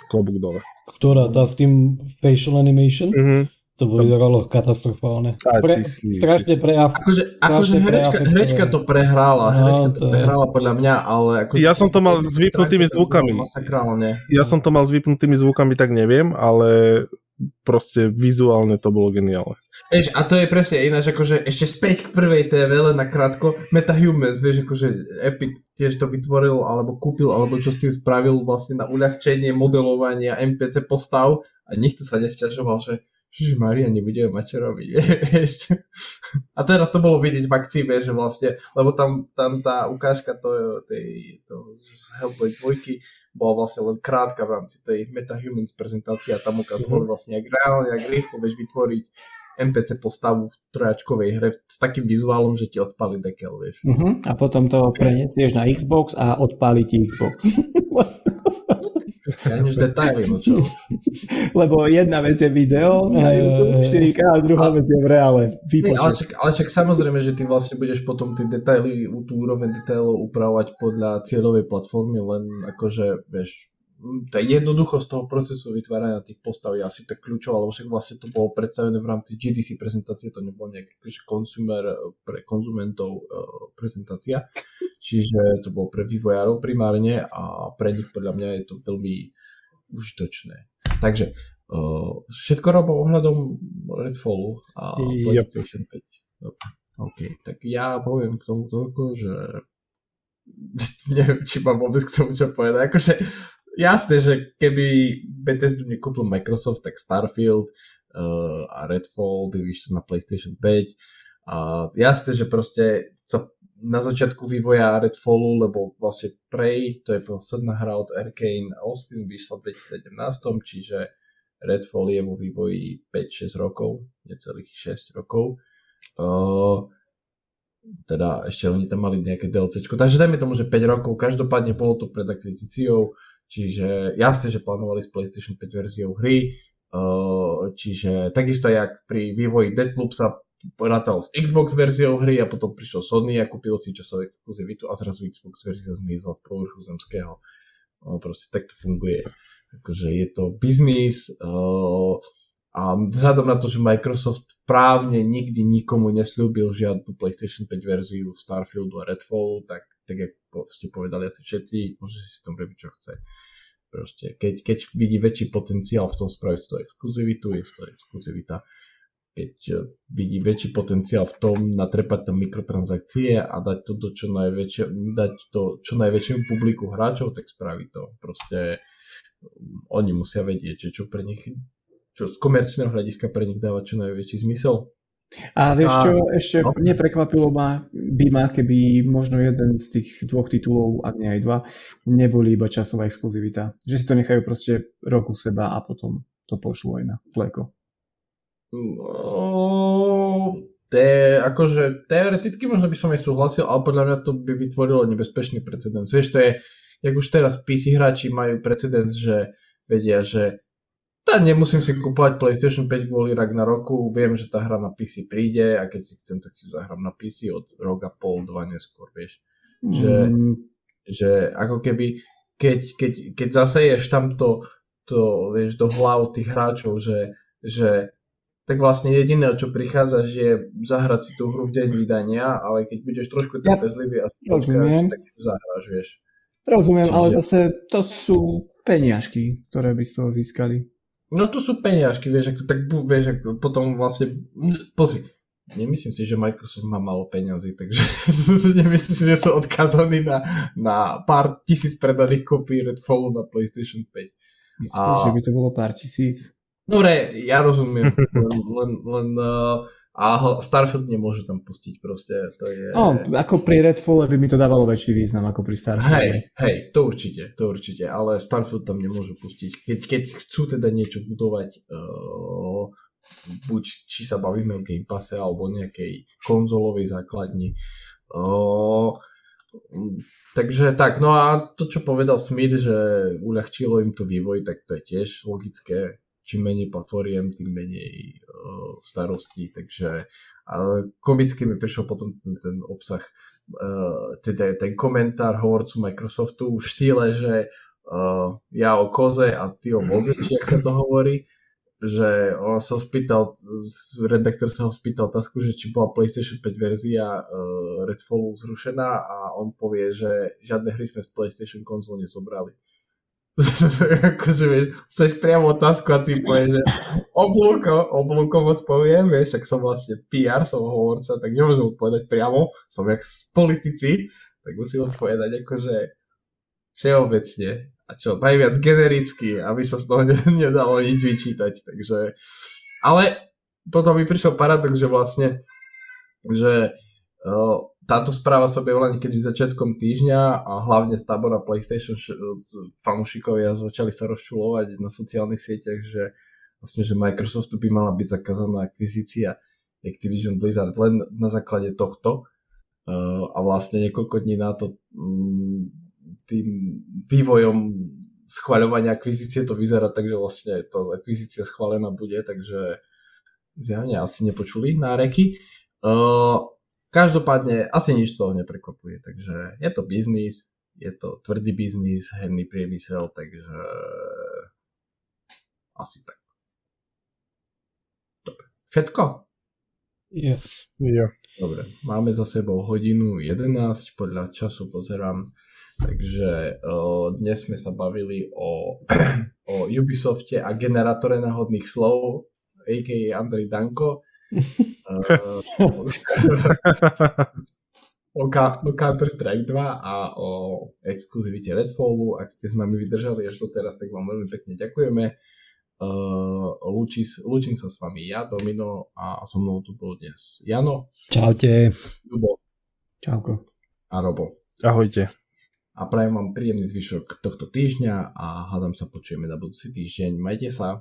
D: klobúk dole.
B: Ktorá? Tá s tým facial animation? Mm-hmm. To vyzeralo katastrofálne. Pre, si, strašne pre
A: Akože, akože herečka, herečka to prehrála. No, herečka to, to prehrála podľa mňa, ale... Akože
D: ja som to mal s vypnutými zvukami. Ja som to mal s vypnutými zvukami, tak neviem, ale proste vizuálne to bolo geniálne.
A: Vieš, a to je presne ináč, akože ešte späť k prvej TV, len na krátko, MetaHumans, vieš, akože Epic tiež to vytvoril, alebo kúpil, alebo čo s tým spravil vlastne na uľahčenie modelovania MPC postav a nikto sa nesťažoval, že Žiž Maria, nebudeme mať čo robiť, vieš. A teraz to bolo vidieť v akcii, vieš, že vlastne, lebo tam, tam tá ukážka to, tej, to Hellboy 2 bola vlastne len krátka v rámci tej MetaHumans prezentácie a tam ukazovali mm-hmm. vlastne, jak reálne, jak rýchlo vieš vytvoriť NPC postavu v trojačkovej hre s takým vizuálom, že ti odpali dekel, vieš.
C: Uh-huh. A potom to prenesieš na Xbox a odpáli ti Xbox.
A: Ja než detaily, no čo?
C: Lebo jedna vec je video na YouTube 4K a druhá a, vec je v reále.
A: Ale však, ale však samozrejme, že ty vlastne budeš potom tie detaily, tú úroveň detailov upravovať podľa cieľovej platformy, len akože, vieš, tá jednoduchosť toho procesu vytvárania tých postav je asi tak kľúčová, lebo však vlastne to bolo predstavené v rámci GDC prezentácie, to nebolo nejaký akože consumer eh, pre konzumentov uh, prezentácia, čiže to bolo pre vývojárov primárne a pre nich podľa mňa je to veľmi užitočné. Takže uh, všetko robím ohľadom Redfallu a PlayStation 5. Dobre. OK, tak ja poviem k tomu toľko, že neviem, či mám vôbec k tomu čo povedať. Akože jasné, že keby Bethesda nekúpil Microsoft, tak Starfield uh, a Redfall by vyšli na PlayStation 5. A jasné, že proste co na začiatku vývoja Redfallu, lebo vlastne Prey, to je posledná hra od Arkane Austin, vyšla v 2017, čiže Redfall je vo vývoji 5-6 rokov, necelých 6 rokov. Uh, teda ešte oni tam mali nejaké DLCčko, takže dajme tomu, že 5 rokov, každopádne bolo to pred akvizíciou, Čiže jasne, že plánovali s PlayStation 5 verziou hry, uh, čiže takisto jak pri vývoji Deadloop sa rátal s Xbox verziou hry a potom prišiel Sony a kúpil si časové exkluzivitu a zrazu Xbox verzia zmizla z povrchu zemského. No, proste tak to funguje. Akože je to biznis uh, a vzhľadom na to, že Microsoft právne nikdy nikomu neslúbil žiadnu PlayStation 5 verziu Starfieldu a Redfallu, tak tak ako ste povedali asi všetci, môže si tom robiť, čo chce. Proste, keď, keď vidí väčší potenciál v tom spraviť to exkluzivitu, je to exkluzivita. Keď e, vidí väčší potenciál v tom natrepať tam mikrotransakcie a dať to do čo najväčšie, dať to čo najväčšiemu publiku hráčov, tak spraví to. Proste mm, oni musia vedieť, čo pre nich, čo z komerčného hľadiska pre nich dáva čo najväčší zmysel
C: a vieš čo, ešte no. neprekvapilo ma, by ma, keby možno jeden z tých dvoch titulov, ak nie aj dva, neboli iba časová exkluzivita. Že si to nechajú proste rok u seba a potom to pošlo aj na pleko.
A: No, te, akože teoreticky možno by som aj súhlasil, ale podľa mňa to by vytvorilo nebezpečný precedens. Vieš, to je, jak už teraz PC hráči majú precedens, že vedia, že tá nemusím si kúpovať PlayStation 5 kvôli Ragnaroku, viem, že tá hra na PC príde a keď si chcem, tak si ju zahrám na PC od roka pol, dva neskôr, vieš. Že, mm. že ako keby, keď, keď, keď zaseješ tamto to, vieš, do hlav tých hráčov, že, že tak vlastne jediné, čo prichádza, je zahrať si tú hru v deň vydania, ale keď budeš trošku trpezlivý a si počkáš, tak ju zahráš, vieš.
C: Rozumiem, Čiže... ale zase to sú peniažky, ktoré by z toho získali.
A: No to sú peniažky, vieš, ako, tak vieš, ako potom vlastne, pozri, nemyslím si, že Microsoft má malo peňazí, takže nemyslím si, že sú odkázaní na, na pár tisíc predaných kopí Redfallu na PlayStation 5.
C: Myslíš, a... že by to bolo pár tisíc?
A: Dobre, ja rozumiem, len, len, len uh, a Starfield nemôže tam pustiť proste. To je...
C: No, ako pri Redfall by mi to dávalo väčší význam ako pri Starfield.
A: Hej, hej, to určite, to určite, ale Starfield tam nemôžu pustiť. Keď, keď chcú teda niečo budovať, uh, buď či sa bavíme o Game Passe alebo nejakej konzolovej základni. Uh, takže tak, no a to, čo povedal Smith, že uľahčilo im to vývoj, tak to je tiež logické čím menej platformiem, tým menej starostí, takže ale komicky mi prišiel potom ten, ten obsah, uh, teda ten komentár hovorcu Microsoftu v štýle, že uh, ja o koze a ty o voze, ak sa to hovorí, že on sa spýtal, redaktor sa ho spýtal otázku, že či bola PlayStation 5 verzia uh, Redfallu zrušená a on povie, že žiadne hry sme z PlayStation konzol nezobrali. Akože vieš, chceš priamo otázku a ty povieš, že oblúkom, oblúkom odpoviem, vieš, ak som vlastne PR, som hovorca, tak nemôžem odpovedať priamo, som jak politici, tak musím odpovedať akože všeobecne. A čo, najviac genericky, aby sa z toho nedalo nič vyčítať, takže ale potom mi prišiel paradox, že vlastne že táto správa sa objavila niekedy začiatkom týždňa a hlavne z tábora PlayStation fanúšikovia začali sa rozčulovať na sociálnych sieťach, že vlastne, že Microsoftu by mala byť zakázaná akvizícia Activision Blizzard len na základe tohto uh, a vlastne niekoľko dní na to um, tým vývojom schvaľovania akvizície to vyzerá tak, že vlastne to akvizícia schválená bude, takže zjavne asi nepočuli náreky. Uh, Každopádne asi nič z toho neprekvapuje, takže je to biznis, je to tvrdý biznis, herný priemysel, takže asi tak. Dobre. Všetko?
B: Yes.
D: Yeah.
A: Dobre, máme za sebou hodinu 11, podľa času pozerám, takže uh, dnes sme sa bavili o, o Ubisofte a generátore náhodných slov, a.k.a. Andrej Danko o, o Counter-Strike 2 a o exkluzivite Redfallu. Ak ste s nami vydržali až doteraz, tak vám veľmi pekne ďakujeme. Uh, lúči, lúčim sa s vami ja, Domino a so mnou tu bol dnes Jano.
B: Čaute.
A: Lubo.
C: Čauko.
A: A Robo.
D: Ahojte.
A: A prajem vám príjemný zvyšok tohto týždňa a hádam sa počujeme na budúci týždeň. Majte sa.